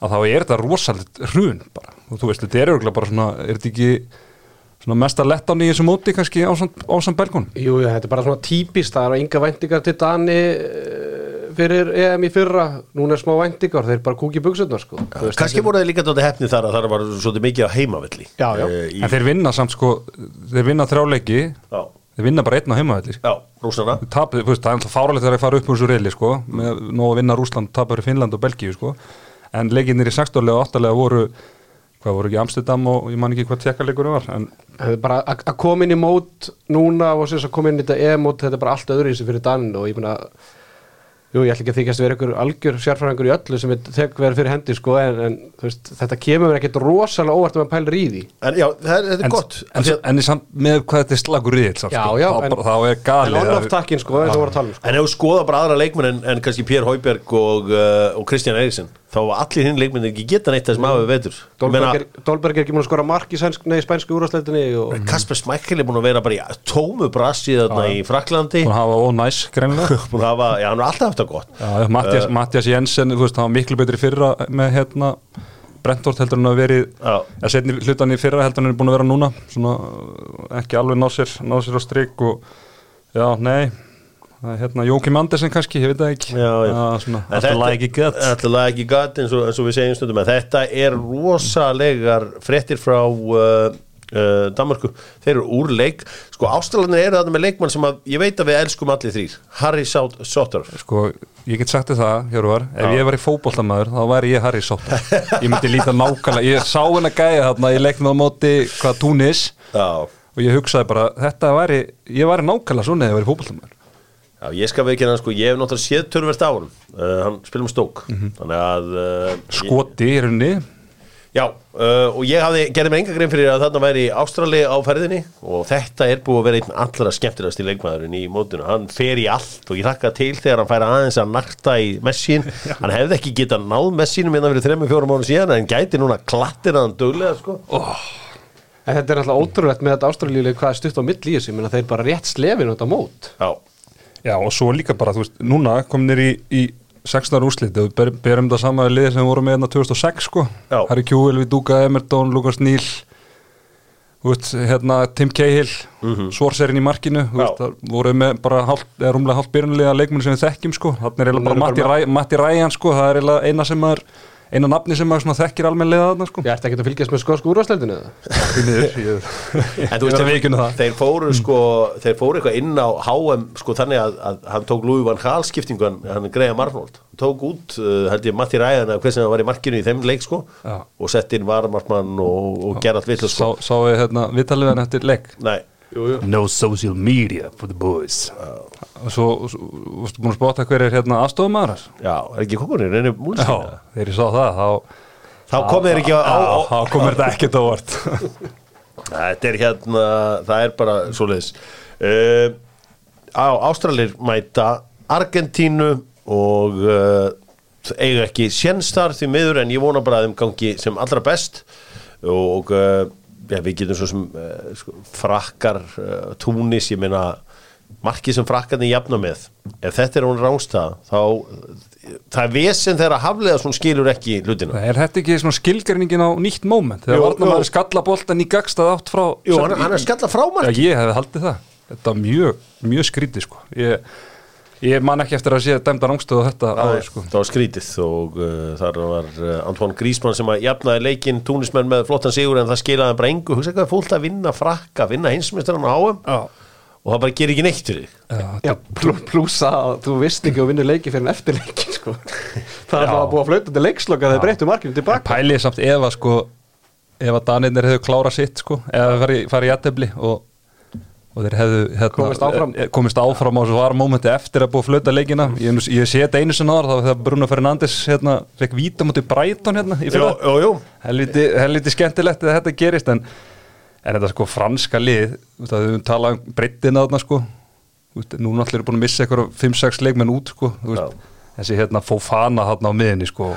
Að þá er þetta rosalit hrun bara. Og þú veist, þetta er örgulega bara svona er þetta ekki svona mesta lettan í þessu móti kannski á samt belgun Jú, þetta er bara svona típist, það eru enga væntingar til Dani fyrir EM í fyrra, núna er smá væntingar þeir bara kúki buksutnar sko veist, kannski voru þeir líka tóti hefni þar að það var svolítið mikið á heimavelli Já, já. Eh, í, en þeir vinna samt sko, þeir vinna þrjáleiki já, þeir vinna bara einn á heimavelli sko. þú veist, það er alltaf fáralegt þegar þeir fara upp úr þessu reyli, sko, með nóg að vinna Rúsland, tapar í Finnland og Belgíu, sko en leikinnir í 16. og 8. voru hvað voru ekki Amsterdam og ég man ekki hvað tjekkarleikurinn var, en bara að koma inn í mót núna og að koma inn í þetta EM-mót þetta er bara allt öðru í sig fyrir Danin og ég meina jú, ég ætla ekki að þykjast að vera ykkur algjör sérfræðingur í öllu sem tek verið fyrir hendi sko en, en veist, þetta kemur ekkert rosalega óvart að maður pælir í því. En já, það er, þetta er en, gott. en, en, en í samt með hvað þetta er slagur Já, sko, þá, en- er en galið on-off að- takkin sko, eins og voru að tala um sko. En ef þú skoða bara aðra leikmenn en, en kannski Pér Hauberg og, uh, og Kristján Eiríksson þá var allir hinn leikmenn ekki geta neitt þessum aðeins vetur. Ég Dolberg er, ekki múin að skora mark í sænsk, nei, spænsku úrvarsleitinni og Kasper Smækkel er búin að vera bara í tómu brassi þarna í Fraklandi búin að hafa ónæs greinlega [LAUGHS] já, hann er alltaf haft það gott. Já, Mattias, Mattias Jensen, þú veist, hann var miklu betri fyrra með hérna Brentford heldur hann að verið Já. að setni hlutan í fyrra heldur hann er búin að vera núna svona ekki alveg ná sér, ná sér á strik og já, nei það er hérna Jókim Andersen kannski, ég veit það ekki. En alltaf lag ekki gött. eins og, við segjum stundum en þetta er rosalegar fréttir frá uh, uh, Danmarku, þeir eru úr leik. Sko ástralarnir eru þarna með leikmann sem að ég veit að við elskum allir þrýr Harry Sot- Sotter sko, ég get sagt þér það, Hjörvar ef ég var í fótboltamæður, þá væri ég Harry Sotter ég myndi líta nákvæmlega, ég sá henn að gæja þarna, ég leiknum á móti hvað Túnis. Já, og ég hugsaði bara, þetta væri ég væri nákvæmlega svona ef ég var í fótboltamæður Já, ég skal veikina hann sko, ég hef náttúrulega séð törverst á hann uh, hann spilum stók þannig að uh, skoti í rauninni. Já, uh, og ég hafði, gerði mér enga grein fyrir að þarna væri Ástrali á ferðinni og þetta er búið að vera einn allra skemmtilegast í leikmaðurinn í mótinu, hann fer í allt og ég hlakka til þegar hann fær aðeins að narta í messin, [LAUGHS] hann hefði ekki getað náð messinum innan fyrir 3-4 mánu síðan en gæti núna klattir að hann duglega sko. En þetta er alltaf ótrúlegt með þetta ástralíuleg hvað er stutt á milli í þessu, ég meina þeir bara rétt slefin út á mót. Já, Já, og svo líka bara, þú veist, núna kominir í, í 16 úrslit, við ber, berum það sama liðið sem við vorum með hérna 2006, sko Já. Harry Kjúil, Viduka, Emerton, Lukas Níl veist, hérna Tim Cahill, mm Mhm. Svorserinn í markinu, veist, voru með bara hálf, rúmlega hálf byrjunlega leikmenn sem við þekkjum, sko, þannig er eiginlega bara Matti Ræjan, sko, það er eiginlega eina sem maður, eina nafni sem maður þekkir almennlega þarna, sko. Ég ætti ekki að fylgjast með skosku [LAUGHS] það. þeir fóru sko, þeir fóru eitthvað inn á HM sko þannig að, að hann tók Lúi Van Hal skiptingun, hann greiða Marnold hann tók út, uh, held ég, Matti Ræðan eða hver sem var í markinu í þeim leik sko Já. og sett inn Varamartmann og, og gera allt vitlu sko. Sá, sá við hérna viðtalið hann eftir leik? Nei, No social media for the boys. Og svo, og svo varstu búin að spotta hver er hérna aðstofumæður já, er ekki kokunir, reynir já, múlsina þegar ég sá það þá, Þá kom þeir ekki á, þá komur þetta ekkert á vart [LAUGHS] Þetta er hérna, það er bara svoleiðis. Uh, Á Ástralir mæta Argentínu og uh, eiga ekki sénstar því miður en ég vona bara að þeim gangi sem allra best. Og uh, ja, við getum svo sem uh, sko, frakkar uh, túnis, ég meina markið sem frakkarnir jafna með ef þetta er hún rángstað þá það er vesen þegar að haflega svona skilur ekki hlutina. Er þetta ekki svona skilgerningin á nýtt moment? Þegar varna maður skalla boltan í gagstað átt frá Jú, hann, hann er skalla frá já, ég hefði haldið það. Þetta var mjög, mjög skrítið sko. Ég, ég man ekki eftir að sé dæmda rángstöðu þetta áður sko. það var skrítið og uh, þar var uh, Antoine Griezmann sem að jafnaði leikinn túnismenn með flottan sigur en það skilaði bara engu. Hugsa hvað er fólk að vinna frakka, vinna hinsmestran á já, og það bara gerir ekki neitt fyrir þig. Já, Já, plú- plúsa að þú vist ekki að vinna leiki fyrir en eftir leikin, sko. [LAUGHS] Það er búið að flauta til leiksloka þegar breyttu markinu tilbaka. pælið samt ef að sko ef að Danirnir hefðu klárað sitt sko eða farið fari í jættefli og, og þeir hefðu hérna, Komist áfram. eh, komist áfram á svo var mómenti eftir að búið að flöta leikina. Ég, ég þetta einu sinna þar það var þegar Bruno Fernandes hérna, fekk víta mútið Brighton hérna í jú. helviti, skemmtilegt að þetta gerist en, en þetta sko franska lið þú veist, að við tala um breyttina þarna sko. Þú veist, nú náttúrulega er búin að missa eitthvað 5-6 leikmenn út sko þessi hérna Fofana þarna á miðinni sko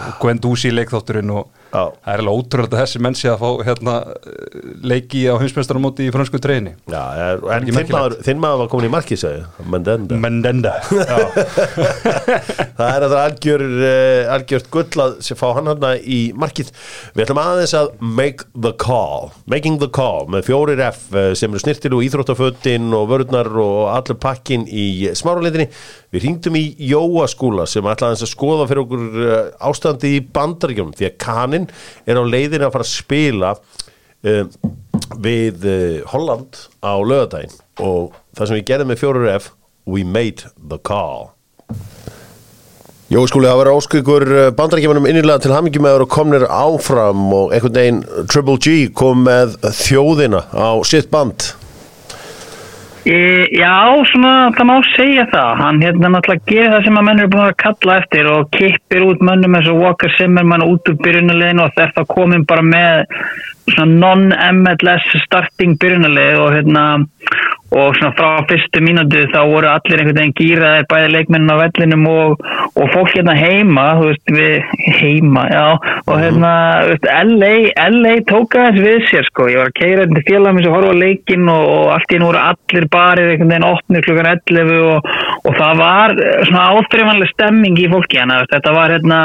í leikþátturinn og Já. það er alveg ótrúlega þessi menn sé að fá hérna leiki á hinsmestaramóti í fransku treyni er, þinn maður, var komin í markið segi Mendenda Mendenda [LAUGHS] það er að það algjör uh, algjört gull að fá hann hann í markið. Við ætlum aðeins að make the call making the call með fjórir F uh, sem eru snirtil og íþróttafötin og vörðnar og allur pakkin í smáraleitinni. Við hringdum í Jóa skúla sem ætlaði að skoða fyrir okkur uh, ástandi í bandaríkjum því að kaninn er á leiðinu að fara að spila uh, við uh, Holland á lögadaginn og það sem við gerðum með fjórir F we made the call Jó, skúli, það verður óskvíkur bandarækjumunum innilega til hamingjumæður og komnir áfram og einhvern veginn Triple G kom með þjóðina á sitt band. E, já, svona, það má segja það. Hann hérna náttúrulega gerir það sem að menn eru búin að kalla eftir og kippir út mönnum eins og Walker Zimmerman út úr byrjunuleginu og þetta komin bara með non-MLS starting byrjunuleg og hérna og svona frá fyrstu mínútu þá voru allir einhvern veginn gýraðir bæði leikmennin á vellinum og, og fólk hérna heima þú veist við heima já. Og hérna þú veist, LA, LA tóka þess við sér sko. Ég var að keira þetta félag með svo horfa á leikin og, og allt í einu voru allir barið einhvern veginn 8 klukkan 11 og, og það var eh, svona áþreifanlega stemming í fólki hérna þetta var hérna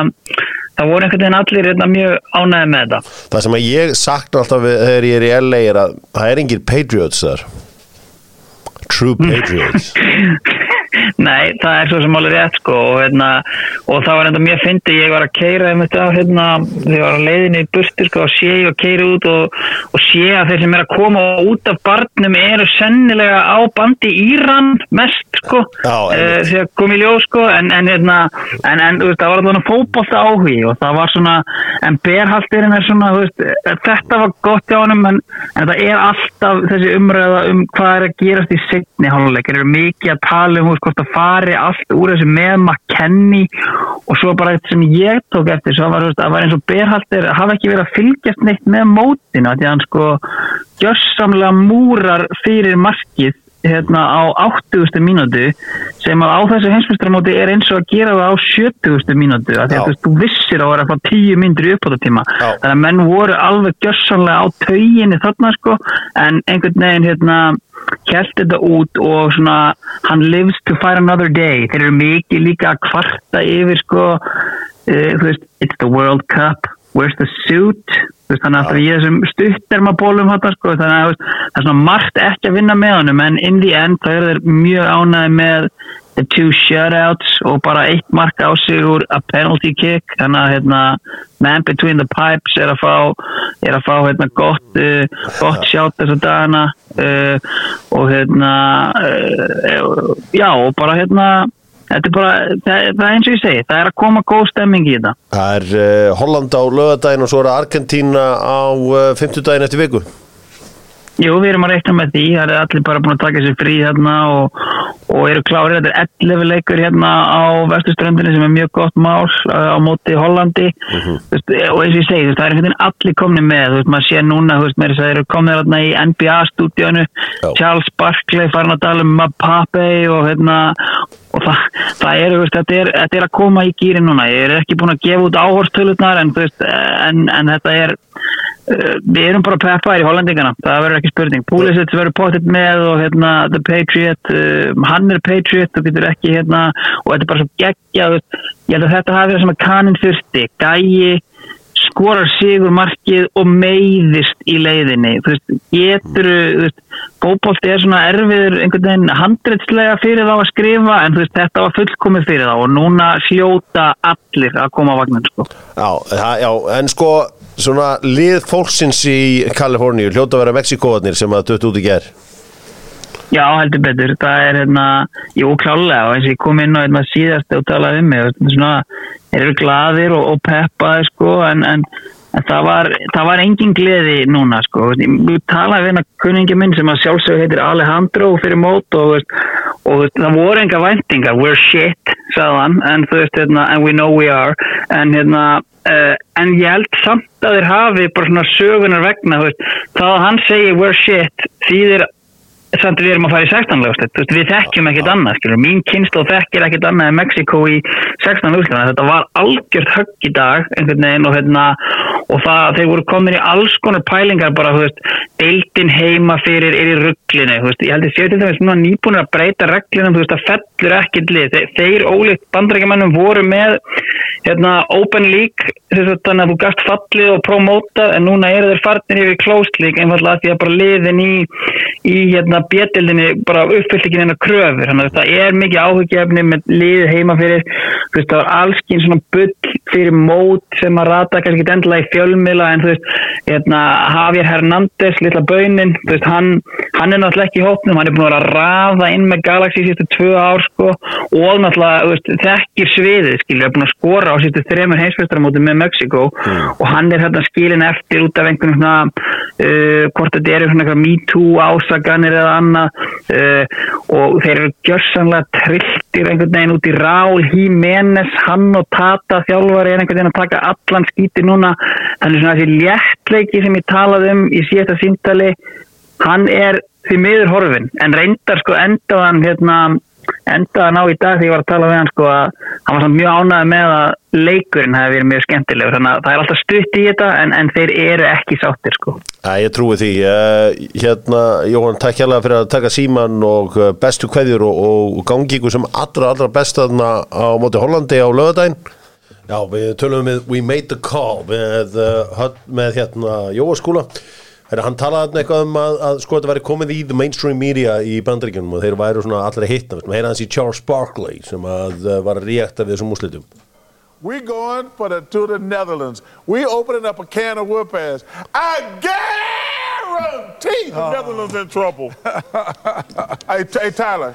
það voru einhvern veginn allir hérna mjög ánæði með þetta. Það sem að ég sakna alltaf þegar ég er í LA er að það er engir Patriots þar. True Patriots. [LAUGHS] Nei, það er svo sem alveg rétt sko og, hérna, og það var enda mjög fyndi ég var að keira um þetta hérna, þegar ég var að leiðinni í bustur sko og sé ég að keira út og, og sé að þeir sem er að koma út af barnum eru sennilega á bandi Íran mest sko eh, þegar kom í ljós sko en, en, hérna, en, en veist, það var alltaf fótbolta áhugi og það var svona en berhaltirinn er svona veist, þetta var gott hjá honum en, það er alltaf þessi umræða um hvað er að gerast í signi háluleik er mikið að tala um veist, hvort að fari allt úr þessu með McKenny og svo bara þetta sem ég tók eftir svo var, var eins og berhaltir hafa ekki verið að fylgjast neitt með mótina því að hann sko gjössamlega múrar fyrir markið hérna á 80. mínútu sem að á þessu heimsmestramóti er eins og að gera það á 70. mínútu að því Já. að þú þú vissir að vera frá 10 myndir í uppbótatíma Já. þannig að menn voru alveg gjössanlega á tauginni þarna sko en einhvern veginn hérna kælt þetta út og svona hann lives to fight another day þeir eru mikið líka að kvarta yfir sko uh, veist, it's the World Cup where's the suit veist, þannig að það ég þessum stuttermabólum þetta sko þannig að það er svona margt ekki að vinna með honum en in the end það eru þeir mjög ánæði með the two shutouts og bara eitt mark á sig úr a penalty kick þannig að hérna, man between the pipes er að fá, er að fá hérna, gott, uh, gott sjátt þessa dagana uh, og hérna uh, já og bara hérna þetta er bara, það, er eins og ég segi það er að koma góð stemming í þetta. Það er uh, Holland á lögadaginn og svo er það Argentína á uh, 50 daginn eftir viku Jú, við erum að reikna með því, það er allir bara búin að taka sér frí hérna og, og eru klárið, þetta er 11 leikur hérna á vestuströndinni sem er mjög gott mál uh, á móti Hollandi Mhm. Þú veist, og eins og ég segi, veist, það er einhvern veginn allir komni með, þú veist, maður sé núna, þú veist, mér það eru komnið hérna í NBA-stúdíónu. Charles Barkley farin að tala um Mbappe og hérna og það, það er, þú veist, þetta er, þetta er að koma í gýri núna, ég er ekki búin að gefa út áhorstölutnar en, veist, en, en þetta er við erum bara peppaðir í Hollandingana það verður ekki spurning, Púlisits verður potið með og hérna, The Patriot uh, hann er Patriot, þú getur ekki hérna, og þetta er bara svo geggja ég held að þetta hafi verið sem að kaninn fyrsti gæi skorar sigur markið og meiðist í leiðinni. Þú veist, getur þú veist, fótbolti er svona erfiður einhvern veginn handreitslega fyrir þá að skrifa en þú veist, þetta var fullkomið fyrir þá og núna hljóta allir að koma á vagnin sko. Já, já, en sko svona lið fólksins í Kaliforníu hljóta að vera Mexikóðarnir sem að dött út í ger Já, heldur betur, það er hérna jú, klálega og eins og ég kom inn á hérna síðast og talaði um mig, svona þeir eru glaðir og, og peppaði sko en, en það, var, það var engin gleði núna sko. Ég talaði við hérna kunningi minn sem að sjálfsög heitir Alejandro fyrir mót og, veist, og veist, það voru enga væntingar. We're shit, en þú veist, hérna, and we know we are. En hérna Uh, en ég held samt að þeir hafi bara svona sögunar vegna þá að hann segir we're shit þýðir samt við erum að fara í 16 lögstitt við þekkjum ekkert annað, skilur. mín kynslu þekkir ekkert annað en Mexiko í 16 lögstitt þetta var algjört högg í dag einhvern veginn og, hérna, og það, þeir voru komin í alls konar pælingar bara, þú veist, deildin heima fyrir er í rugglinu, þú veist, ég held að séu til dæmis núna nýbúinir að breyta reglunum þú veist, það fellur ekkert lið, þeir, þeir ólíkt bandrækjumennum voru með hérna, open league þess að þannig að þú gast fallið og promótað en núna eru þeir farnir yfir closed league einfallega því að bara liðin í, í hérna bjettildinni bara uppfyllt ekki neina kröfur. Þannig að það er mikið áhugjefni með lið heima fyrir þú veist það var allskinn svona bull fyrir mót sem að rata kannski endilega í fjölmila en þú veist hérna, Javier Hernández, litla baunin þú veist hann, hann er náttúrulega ekki í hópnum hann er búin að raða inn með Galaxy síðustu tvö ár sko og náttúrulega veist, þekkir sviðið skilur, er búin að skora á síðustu þremur heimsveistramóti með Mexiko og hann er hérna skilin eftir út af einhvern svona uh, hvort þetta eru svona Me Too ásaganir eða annað uh, og þeir eru gjörsanlega trilltir einhvern veginn út í Rál Jiménez, hann og Tata þjálfari er einhvern veginn að taka allan skíti núna. Þannig svona þessi léttleiki sem ég talaði um í síðasta símtali. Hann er því miður horfin en reyndar sko endaðan hérna endaðan á í dag þegar ég var að tala við hann sko að hann var samt mjög ánægð með að leikurinn hefði verið mjög skemmtilegur. Þannig að það er alltaf stutt í þetta en, en þeir eru ekki sáttir sko. Æ, ég trúi því. Hérna, Jóhann, takk hérlega fyrir að taka síman og uh, bestu kveðjur og, og gangi ykkur sem allra, allra best þarna á móti Hollandi á lögadaginn Já, við tölum við We Made the Call með, uh, með hérna Jóaskúla Þegar hann talaði eitthvað um að, að sko þetta væri komið í the mainstream media í bandaríkjunum og þeir væru svona allra hittna, við heyra hans í Charles Barkley sem að uh, var að reakta við þessum úslitum We going for the to the Netherlands. We opening up a can of whoop ass. I guarantee the Netherlands in trouble. [LAUGHS] hey, hey, Tyler,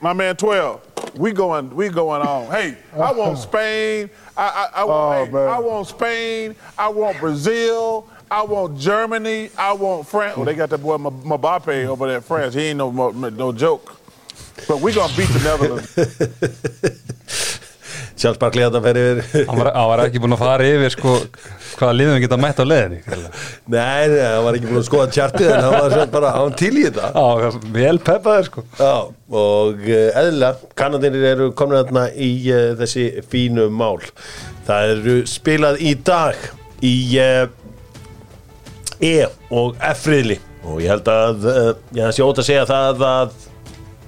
my man, twelve. We going. We going on. Hey, I want [LAUGHS] Spain. I I, I, want, hey, I want Spain. I want Brazil. I want Germany. I want France. Oh, they got that boy Mbappe over there in France. He ain't no no, joke. But we gonna beat the Netherlands. Charles Barkley þetta fer yfir Hann var, hann var ekki búin að fara yfir sko hvaða liðum við geta mætt á leiðinni Nei, hann var ekki búin að skoða tjartið en hann var bara, hann til í þetta Já, vel peppaður sko Já, og uh, eðlilega, kannadinir eru komin þarna í uh, þessi fínu mál. Það eru spilað í dag í uh, E og F-riðli og ég held að, uh, ég sé ótt að segja það að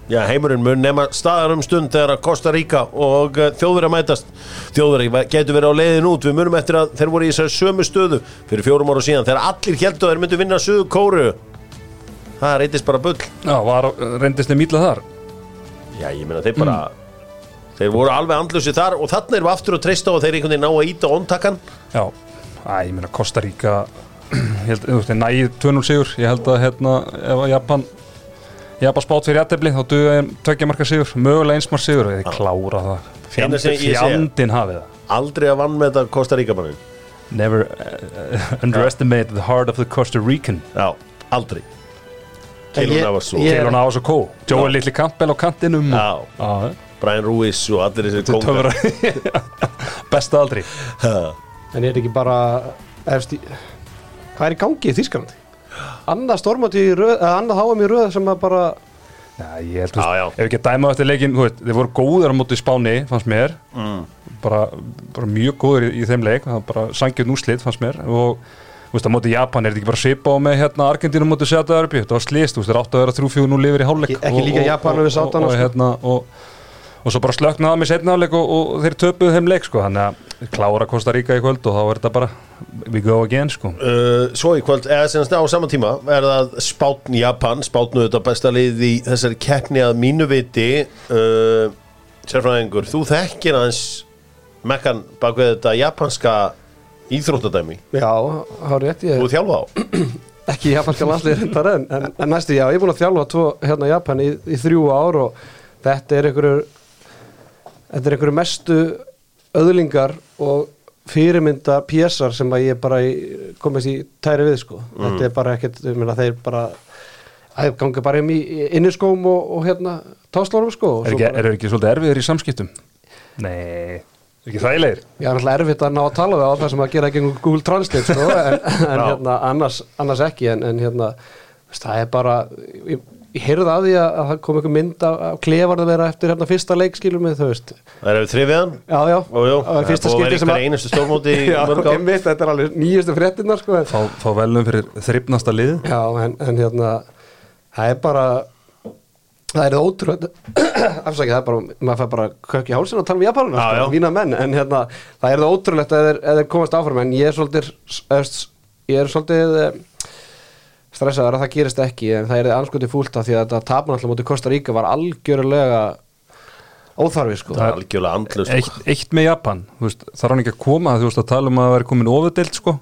já, heimurinn mun nema staðar um stund þegar að Costa Rica og uh, þjóðverið mætast. Þjóðverið getur verið á leiðin út, við munum eftir að þeir voru í þessari sömu stöðu fyrir fjórum ára síðan þegar allir heldur að þeir myndu vinna söðu kóru. Það reytist bara bull. Já, var, reyndist þeim ítla þar Já, ég meina þeir bara Þeir voru alveg andlusi þar og þannig erum við aftur að treysta og þeir einhvern veginn ná að íta ontakan Já, Æ, ég meina Costa Rica ég held, þú veist, þeir næði 2-0 sigur. Ég held að hérna, ef að Japan Japan spátt fyrir jættefli þá duða þeim tveggja marka sigur, mögulega einsmar sigur. Og þeir klára það. Eina Fjandi, sem ég sé- fjandinn hafið það. Aldrei að vann með þetta Costa Rica mannin Never uh, underestimate the heart of the Costa Rican. Já, aldrei. Keilun ég- ég- Ávas og Kó Joel Little Campbell á kantinum. Já, Já, Brian Ruiz og allir þetta kongar [LAUGHS] Besta aldrei En er þetta ekki bara í, Hvað er í gangi í Þískalandi? Annað stormáti í röð annað háum í röð sem að bara Já, ég held, já. ef ekki að dæma eftir leikin, þú veist, þeir voru góður á móti Spáni, fannst mér mm. bara, bara mjög góður í, í þeim leik það var bara sangjörn úslit, fannst mér og þú veist, á móti Japan er þetta ekki bara svipa á með hérna Argentínu móti Sjáta Örbi, þetta var slist, þú veist, þeir áttu að vera 3-4-0 yfir í hálfleik Ekki- ekki líka og- Japanar og- við Sátanna, og, og, sko. hérna, og, og svo bara slöknaða með setna hálfleik og, og þeir töpuðu þeim leik, sko, þannig að klára Costa Rica í kvöld og þá er þetta bara we go again, sko. Uh, Svo í kvöld, eða semst á sama tíma er það Spátn Japan. Spátnu þetta besta lið í þessari keppni að mínu viti. Uh, Sérfræðingur, þú þekkir hans mekkan bak við þetta japanska íþróttadæmi? Já, hár rétt ég Þú þjálfa á? [CLEARS THROAT] Ekki japanska landslið reyndar en, en, en næstu, já, ég er búin að þjálfa tvo hérna Japan í, í þrjú ár og þetta er einhverju þetta er einhverju mestu öðlingar og fyrirmynda pjessar sem að ég bara komist í tæri við sko þetta er bara ekkert, ég meina þeir bara að ganga bara um í inniskóm og, og hérna táslórum sko Er svo ekki, bara- er ekki svolítið erfiður í samskiptum? Nei, er ekki þægilegir? Já, það er erfitt að ná að tala við á það sem að gera ekki Google Translate sko, en, en hérna, annars, annars ekki en, en hérna, það er bara ég, ég heyrði að því að, að það kom einhver mynd af, klefar að vera eftir hérna fyrsta leik skilur mig, þú veist. Það er við þrifiðan Já, já, Jú, jú, það fyrsta búið að vera einhver einustu stórmóti [LAUGHS] í mörg einmitt, þetta er alveg nýjustu fréttinnar sko, Fá, fá velum fyrir þryfnasta lið? Já, en, en hérna það er bara það er ótrúlega [CLEARS THROAT] afsakið, það er bara, maður fær bara kökk í hálsinn og tala um japanuna, Já, já. sko, vína menn en hérna, það er það ótrúlegt að þeir, komast áfram en ég er svolítið ég er svolítið eh, stressaður að það gerist ekki en það er anskotið fúlt af því að þetta tapun alltaf mútið Kosta Ríka var algjörlega óþarfi sko. Það er algjörlega andlust Eitt, eitt með Japan, þarf hann ekki að koma þú veist að tala um að vera komin ofurdelt sko.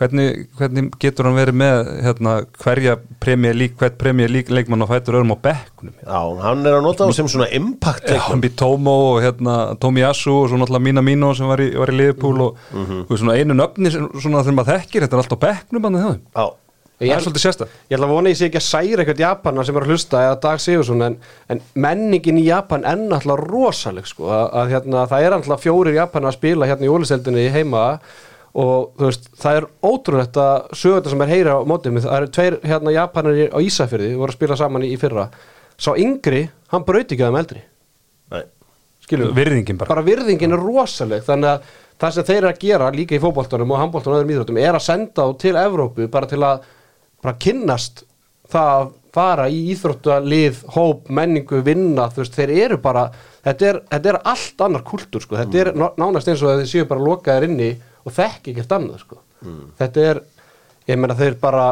Hvernig, hvernig getur hann verið með hérna, hverja premjör lík, hvert premjör lík leikmann og fætur öðrum á bekknum? Já, hann er að nota það sem svona impact hann býr Tómo og hérna, Tómi Yasu og svo náttúrulega Mina Mino sem var í, í Liverpool og Mhm. þú veist, svona einu nöfni sem, svona þegar maður þekkir, þetta er allt á bekknum það er svolítið sérsta Ég ætla að vona ég sé ekki að særa eitthvað Japana sem er að hlusta eða Dag Sigursson en, en menningin í Japan er náttúrulega rosaleg sko. Að, að hérna, það er náttúrulega fjórir Japana að spila hérna í óliseldinni heima og þú veist það er ótrúlegt að sögunda sem er heyra á mótið mig það eru tveir hérna Japanar á Ísafjörði voru að spila saman í, í fyrra. Sá yngri, hann brauti ekki að þeim eldri. Nei. Skilur virðingin bara, bara virðingin er rosaleg þannig að það sem þeir eru að gera líka í fótboltanum og handboltanum og öðrum íþróttum er að senda þá til Evrópu bara til að bara kynnast það að fara í íþróttalið, hóp, menningu, vinna þú veist, þeir eru bara þetta er, þetta er allt annar kultúr sko. þetta er ná- nánast eins og að þeir séu bara lokaðir inni og þekki ekkert annað sko. þetta er, ég meina þeir bara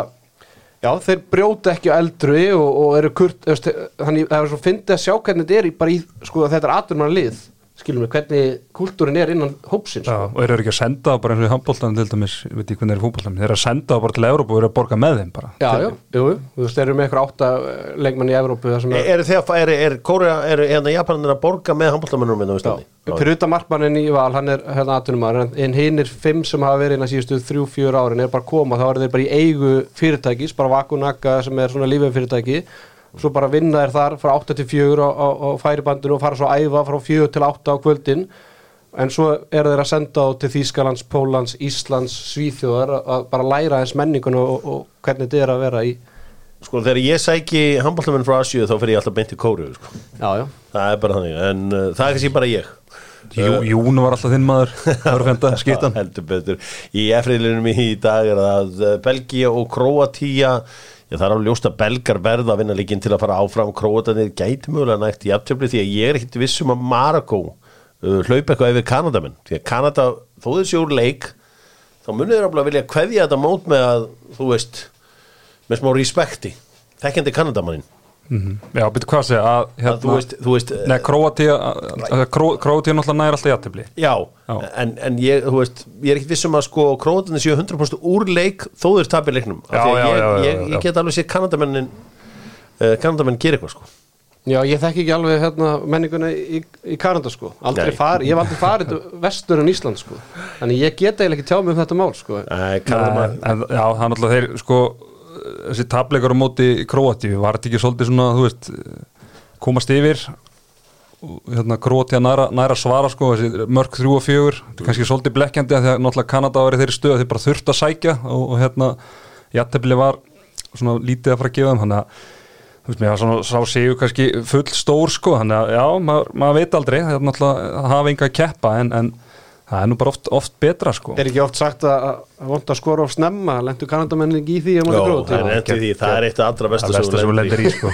já, þeir brjóta ekki á eldri og, og eru kurt, þannig það er svo fyndið að sjá hvernig þetta er bara í, sko, þetta er aturmann lið, skilum við, hvernig kultúrin er innan hópsins Já, sko. og eru þeir ekki að senda það bara eins og í handbóltan til dæmis, ég veit ekki hvernig er í fótbóltan þeir eru að senda það bara til Európa og eru að borga með þeim bara Já, já, jú, jú, þú veist, þeir eru með eitthvað átta eh, leikmenn í Evrópu þar sem Er, er þegar, er, er Kórea, er hérna Japanin að borga með handbóltamennum minna á Íslandi? Fyrir utan markmannin í val, hann er hérna aðtunumar en hinn er fimm sem hafa verið innan síðustu þrjú, fjör árin er bara að koma, þá eru þeir bara í eigu fyrirtækis, bara Vakunaka sem er svona lífið fyrirtæki svo bara vinna þeir þar frá 8 til 4 á, á, á færibandinu og fara svo að æfa frá 4 til 8 á kvöldin. En svo eru þeir að senda á til Þýskalands, Pólans, Íslands, Svíþjóðar að- að bara læra eins menningun og, og hvernig þetta er að vera í Sko þegar ég sæki handbóltamenn frá Asju þá fyrir ég alltaf beint í kóru sko. Já, já, Það er bara þannig, en uh, það er kannski bara ég. Jú, Jún var alltaf þinn maður [LAUGHS] fenda skiptan. heldur betur. Í efriðlunum í dag er að uh, Belgia og Kroatíja Já, það er alveg ljóst að belgar verða að vinna líkin til að fara áfram. Króatanir gæti mögulega nægt í aftöfli því að ég er ekkit vissum að Marokko uh, hlaupa eitthvað yfir Kanadamenn því að Kanada, þó þessi úr leik þá þeir alveg að vilja kveðja þetta mót með að, þú veist með smá respekti, þekkjandi Kanadamannin Já, byrju hvað að segja að, að þú veist, þú veist Nei, Króatíja Króatíja náttúrulega nær alltaf jættibli Já, Já. En, en ég, þú veist, ég er ekkert vissum að sko króatinni séu 100% úr leik þó þeir tapir leiknum. Af Já, því að já, ég, ég, ég get alveg sér Kanadamennin uh, Kanadamenn gera eitthvað sko. Já, ég þekki ekki alveg hérna, menninguna í, í Kanada sko. Fari, ég hef aldrei farið vestur en Ísland sko, þannig ég get eiginlega ekki tjá mig um þetta mál sko. Nei, en, Já, það er náttúrulega þeir sko þessi tapleikar á móti Króatíu var þetta ekki svolítið svona, þú veist komast yfir hérna Króatía næra, næra svara sko þessi mörg þrjú og fjögur þetta er kannski svolítið blekkjandi að því að náttúrulega Kanada var í þeirri stöð að þeir bara þurft að sækja og, og hérna jættibli var svona lítið að fara að gefa þeim þannig að þú veist mér að svona sá séu kannski full stór sko þannig að já, maður, maður veit aldrei það er náttúrulega að hafa enga að keppa en, en það er nú bara oft, oft betra sko. Er ekki oft sagt að, að vond að skora of snemma? Lendu Kanadamennin ekki í því að Jó, móti það er reyndi því, það er eitt af allra besta Það besta sem hún lendir í sko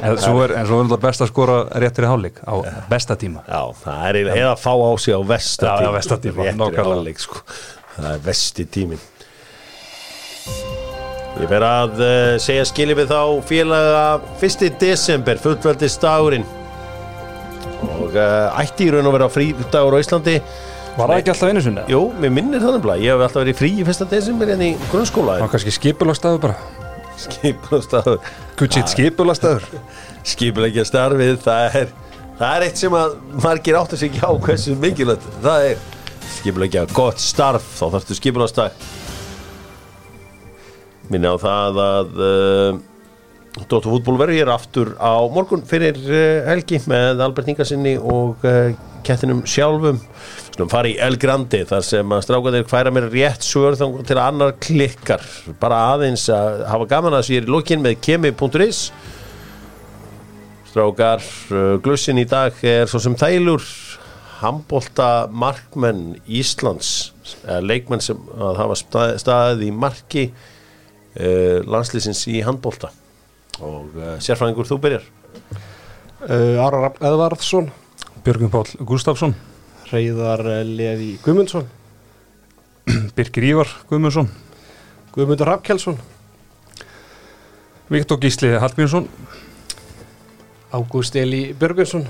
en svo er, en svo er náttúrulega best að skora réttir í hálfleik á besta tíma. Já, það er eiginlega, eða fá á sig á vesta Já, já, versta tíma, Réttir í sko. Það er vesti tímin Ég fer að uh, segja skilji við þá félaga 1. desember, fullveldist dagurinn og uh, ætti í raun að vera frídagur á Íslandi Var það ekki alltaf einu sinni? Jú, mér minnir það nefnilega, ég hef alltaf verið frí í 1. desember en í grunnskóla. Það var kannski skipulagstæður bara. Skipulastaður Gucci't skipulagstæður [LAUGHS] Skipulegja starfið, það er það er eitt sem að margir áttu sig ekki á hversu mikilvægt, það er. Skipulegja gott starf, þá þarftu skipulastag minni á það að uh, Dóttu fútból verður hér aftur á morgun fyrir uh, helgi með Albert Ingarsinni og uh, kettinum sjálfum. Skulum fara í El Grandi þar sem að strákanir færa mér rétt svör þangað til að annar klikkar. Bara aðeins að hafa gaman að sér í lokin með kemi.is Strákar, uh, glussin í dag er svo sem þælur. Handbólta markmenn Íslands leikmenn sem hafa stað- staðið í marki uh, landslýsins í handbólta og uh, sérfræðingur þú byrjar. Uh, Ára Rafn Eðvarðsson Björgum Pál Gustafsson Reyðar eh, Levi Guðmundsson. [CLEARS THROAT] Birgir Ívar Guðmundsson. Guðmundur Rafkjelsson Viktor Gísli Hallbjörnsson Ágúst Eli Björgvinsson.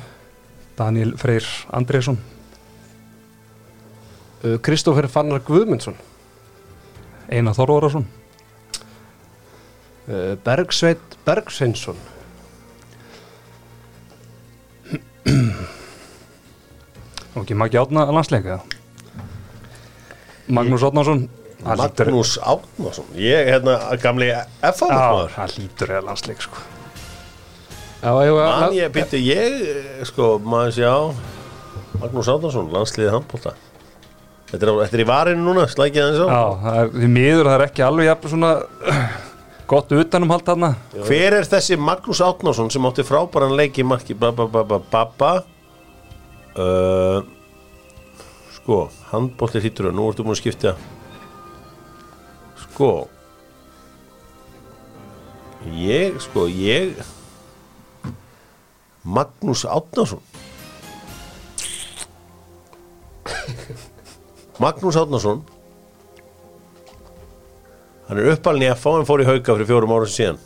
Daniel Freyr Andriðsson uh, Kristófer Fannar Guðmundsson. Einar Þorvarason uh, Bergsveit Bergsveinsson [CLEARS THROAT] og ekki Maggi Átna landsleika Magnús Átnason Magnús Átnason ég er hérna gamli FA Já, maður hann lítur eða landsleik sko. Já, ég Man ég byrti ég sko maður sjá Magnús Átnason, landsliðið handbólta Þetta er, á- í varinu núna, slækið hans á. Já, það er, miður það er ekki alveg jafn svona gott utanum haldt þarna. Hver er þessi Magnús Átnason sem átti frábæran leik í marki babba babba babba uh, Sko, handbólti hýttur Nú ertu búin að skipta. Sko Ég, sko, ég Magnús Átnason Magnús Átnason Hann er uppalinn í FH en fór í hauka fyrir fjórum ára síðan.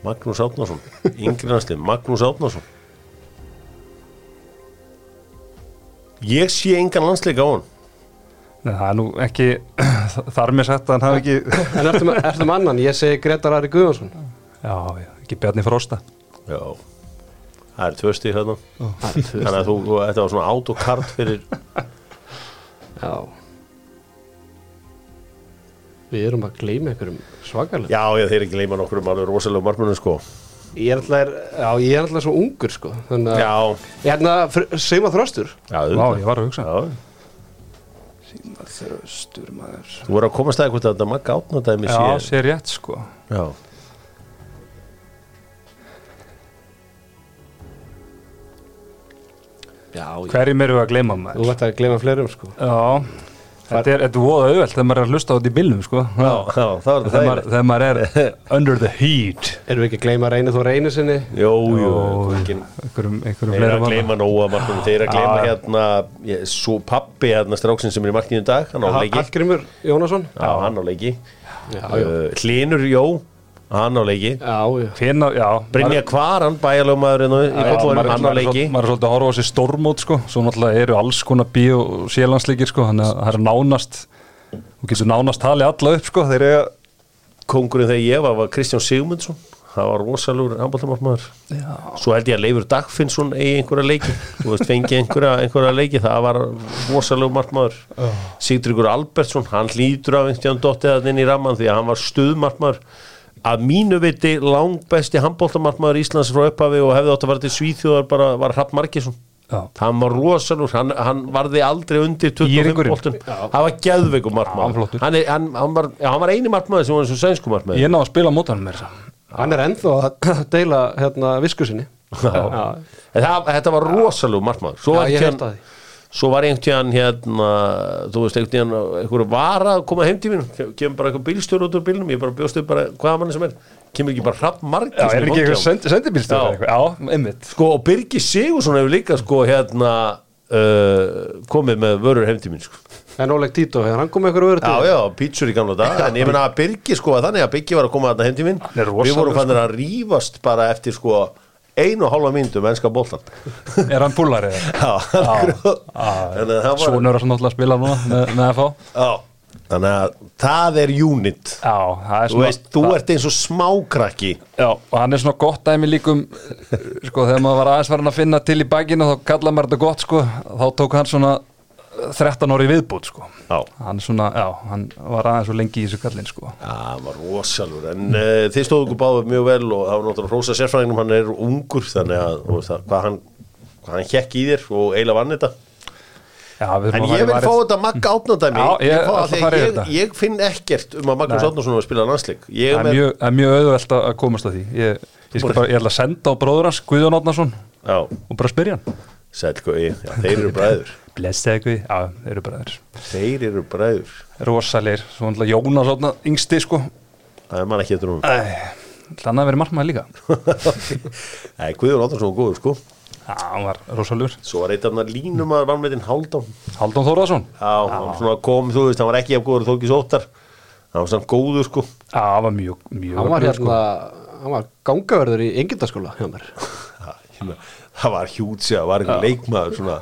Magnús Átnason Yngri næsli, Magnús Átnason Ég sé engan landsleika á hann Nei, það er nú ekki [CLEARS THROAT] þar með sagt að hann hafi ekki [LAUGHS] En ertu, með- ertu með annan, ég segi Gretar Ari Guðjónsson. Já, já, ekki Bjarni Frosta. Já. Það er tvö stíð hérna Þannig að þú, þú þetta var svona autokart fyrir Já. Við erum að gleyma einhverjum svakalega Já, ég þeir leima nokkur um alveg rosalega margmunum sko Ég er alltaf, já, ég er alltaf svo ungur sko Þannig að Já, Ég hérna, Sigma Þröstur. Já, ég var að hugsa. Já, Þröstur maður. Þú voru að komast að eitthvað þetta magga átnadæmi Já, sé sé rétt sko. Já, Já, ég- Hverjum eru við að gleyma maður? þú vart að gleyma fleirum sko. Já, þetta er, þetta er voða auðvelt þegar maður er að hlusta á þetta í bílnum sko. Já, já, það var Þegar maður, það þegar maður er [LAUGHS] under the heat. Erum við ekki að gleyma reyni þó reyni sinni? Jú, jú, einhverjum, einhverjum Þeir eru fleira að gleyma nóa markunum, þeir eru að gleyma hérna ég, Svo pappi hérna stráksinn sem er í markinu í dag Hann á leiki. Hallgrimur Jónasson? Já, hann á leiki. Já, já, uh, Hlinur Jó, hann á leiki Brynja Kvaran, bæjarlögmaðurinn í maður, hann á leiki maður er svolítið að horfa á þessi stórmót sko, svo náttúrulega eru alls konar bí og sérlandsleikir sko, þannig að það er nánast þú getur nánast talið alla upp sko, þeir eru Kongurinn þegar ég var, var Kristján Sigmundsson. Það var rosalúr handbóltamármaður Svo held ég að Leifur Dagfinnsson eigi einhverja leiki. Þú veist, fengi einhverja, einhverja leiki. Það var rosalúr markmaður. Sigtryggur Albertsson, hann hlýtur af einhvern dottið að inn í ramman Því að hann var stuðmarkmaður Að mínu viti langbesti handbóltamarkmaður Íslands frá upphafi og hefði átt að vera til Svíþjóðar bara var Hrapp Markesson Já. hann var rosalúr, hann, hann varði aldrei undir 25 Íringurinn. boltum. Hann var markmaður. Flottur. hann, hann, hann, var, já, hann var eini markmaður sem var eins og sænsku markmaður. Ég náðu að spila mótanum með þess Hann er ennþá að [CLEARS THROAT] deila hérna visku sinni. Já. En það, þetta var rosalú markmaður. Svo Var einhvern svo var einhvern hérna þú veist einhvern tíðan einhverju vara að koma heim til mín. Kemur bara einhver bílstjór út úr bílnum ég bara bjóstu bara hvaða manni sem er. Kemur ekki bara hrapp margir Já, er ekki eitthvað send, Já. einmitt. Sko og Birgir Sigursson hefur líka sko hérna uh, komið með vörur heim til mín sko. En Oleg Tito, hefur hann komið eitthvað öðru Já, já, pítsur í gamla dag [LAUGHS] En ég meina að Birgir sko að þannig að Birgir var að koma þarna heim til mín. Við vorum fannir að rífast bara eftir sko einu og hálfa mínútu með ennska boltan [LAUGHS] Er hann púlari? Já, þannig að það var Svonur er náttúrulega að spila núna með, með FH Já, þannig að það er unit. Já, það er Þú svona veist, þú ert eins og smákrakki. Já, og hann er svona gott dæmi líkum sko, þegar maður var aðeins farin að finna til í bakinu þá kallaði maður þetta gott sko. Þá tók hann svona 13 ári viðbútt sko. Hann svona, já, hann var aðeins svo lengi í þessu kallin sko. Já, hann var rosalur. En uh, þið stóðu ykkur báður mjög vel og það var náttúrulega hrósa sérfræðingum, hann er ungur þannig að það, hvað hann hvað hann hjekk í þér og eiginlega vann þetta. Já, En ég vil fá þetta Magga átnandæmi ég ég, ég finn ekkert um að Magnús. Átnarsson var að spila landsleik. Það er mjög, mjög auðvelt að komast að því. Ég, ég, bara, ætla að senda á bróður hans Guðjón Átnarsson og bara spyrja hann sælgói, já, þeir eru bræður. Blessaði Guði, já, þeir eru bara þeir eru bræður. Rosalegir, svo náttúrulega Jónas Átna yngsti sko. Það er mann ekki eftir hún Þannig að vera margmaður líka? [LAUGHS] Nei, Guðjón Átnarsson var góður sko. Já, hann var rosalegur. Svo var eitt af hann línum að vannmetinn Haldán Haldón Þórðarsson Já, hann svona kom, þú veist, hann var ekki af góður þókis óttar. Hann var svona góður sko. Já, hann var mjög, mjög Hann var sko. hérna, hann var gangaverður í Engildaskóla [LAUGHS] Það var hjútsi, það var einhver leikmaður svona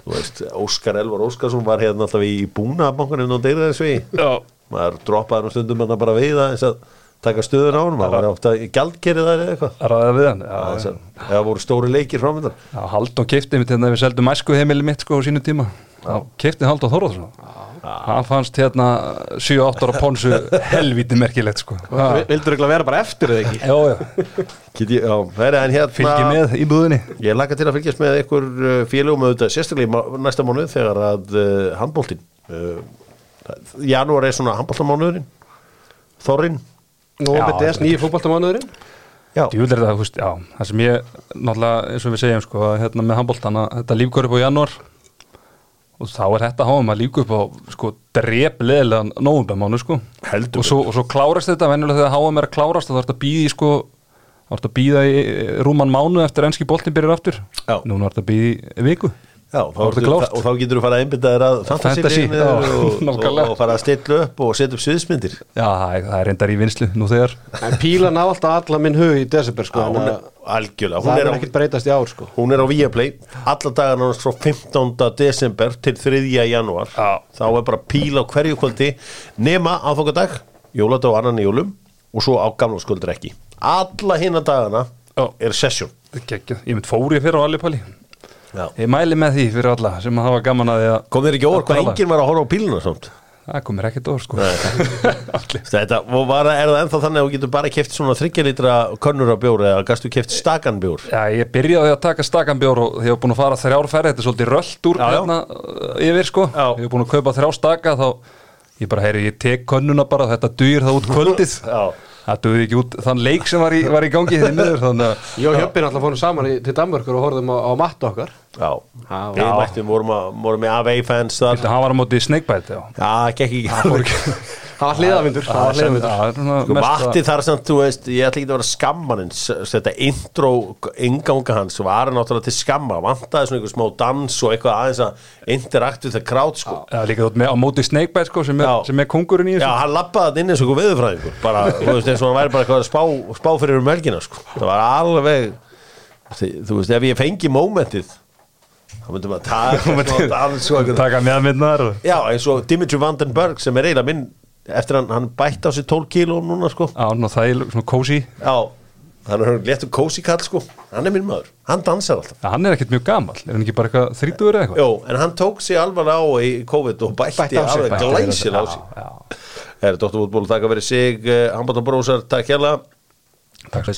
Þú veist, Óskar Elvar Óskarsson var hérna alltaf í búnabankunum og deyra þessu í. Maður droppaði hann stundum hann bara við það eins að taka stöðun á hann var átt að gjaldkerið þar eða eitthvað. Ræða við hann Já, já. að það voru stóri leikir framöndan. Já, Haldón kefti mitt hérna við seldum æsku heimili mitt sko á sínu tíma. Þá kefti Haldón Þórðarsson hann fannst hérna 7-8 ára pónsu [LAUGHS] helvíti merkilegt sko. Já, Vildur ekki vera bara eftir eða ekki? já, já. Get ég, já, það er en hérna fylgi með í búðinni. Ég laka til að fylgjast með einhver uh, félögum auðvitað sérstaklega í næsta mánuð er Nú er- nýju fótballtamánuðurinn já, Djúvel er það, þú veist, já, það sem ég náttúrulega, eins og við segjum, sko, hérna með handbóltana, þetta lífgur upp á janúar. Og þá er þetta háum að líka upp á, sko, drepleðilegan nóvumbemánu, sko. Heldur og svo, og svo klárast þetta, venjulega þegar háum er að klárast þá þarf þetta að býða í, sko þá þarf þetta að býða í rúman mánu eftir enski boltin byrjar aftur, Já. núna þarf þetta að býða í viku Já, þá Þá er þetta klárt. og þá getur þú fara að einbytta þér að já, [LAUGHS] og, og, fara að stilla upp og setja upp sviðsmyndir Já, það er, það reyndar í vinslu nú þegar En píla ná alltaf alla minn hug í desember sko Já, hún er, að algjörlega, Það hún er, er á, ekkert breytast í ár sko hún er á Viaplay alla dagar nánast frá 15. desember til 3. janúar Já. þá er bara píl á hverju kvöldi nema aðfokadag, jóladag og annan í jólum og svo á gamlarsköldur ekki alla hinna dagana Já. er session Gekja. ég mynd fóri fyrir á Alipalli Já. ég mæli með því fyrir alla sem að hafa gaman að því að kom þér ekki óvart hvað enginn var að horfa á píluna samt? Það komir ekkert orð sko. [LAUGHS] Þetta, og var, er það ennþá þannig að þú getur bara keft svona 3 litra könnur af bjór eða gastu keft stakan bjór? Já, ég byrjaði að taka stakan bjór og ég hef búin að fara þrjárferði, þetta er svolítið röllt úr hérna uh, yfir sko. Já. ég hef búin að kaupa þrjá staka þá ég bara heyri, ég tek könnuna bara þetta dugir það út kvöldið. Það dugir ekki út þann leik sem var í, var í gangi niður þannig að Ég og Hjöppin alltaf fórum saman í, til Danmörkur og horfðum á, á matta okkar. Já, við mættum, vorum, með AV fans þar. Þetta, hann var á móti Snakebite já. Já, gekk ekki [LAUGHS] Það var hliðavindur Það var hliðavindur Já, það svona Sko, Matti þar samt, þú veist, ég ætla ekki að vera skamman en þetta intro, inganga hans var náttúrulega til skamma, vantaði svona einhver smá dans og eitthvað aðeins að interact við það krát, sko. Já, líka þótt með, á móti Snakebite sko, sem, er, Já. sem er kongurinn í Já, þessu hann lappaði þetta inn eins og einhver veðurfræðingur bara, þú veist, eins og hann væri bara eitthvað að spá, spá fyrir um melgina, sko. Það var alveg þú veist, ef ég fengi mómentið þá myndum að taka [LAUGHS] taka meðmyndnar. Já, eins og Dimitri Vandenberg sem er eiginlega minn eftir hann, hann bætti á sig 12 kíló núna sko. Já, ná, það er svona cozy. Já, hann er léttur kósi kall sko. Hann er minn maður, hann dansar alltaf. Hann er ekkert mjög gamall, er hann ekki bara eitthvað þrítugur eða eitthvað? Jó, en hann tók sig alvarlega á í COVID og bætti, Bætti á sig, alveg bætti glæsil á sig. Já, já, Það er Dóttarfútból, takk að vera sig Hambata Brósar, takk hérna takk fyrir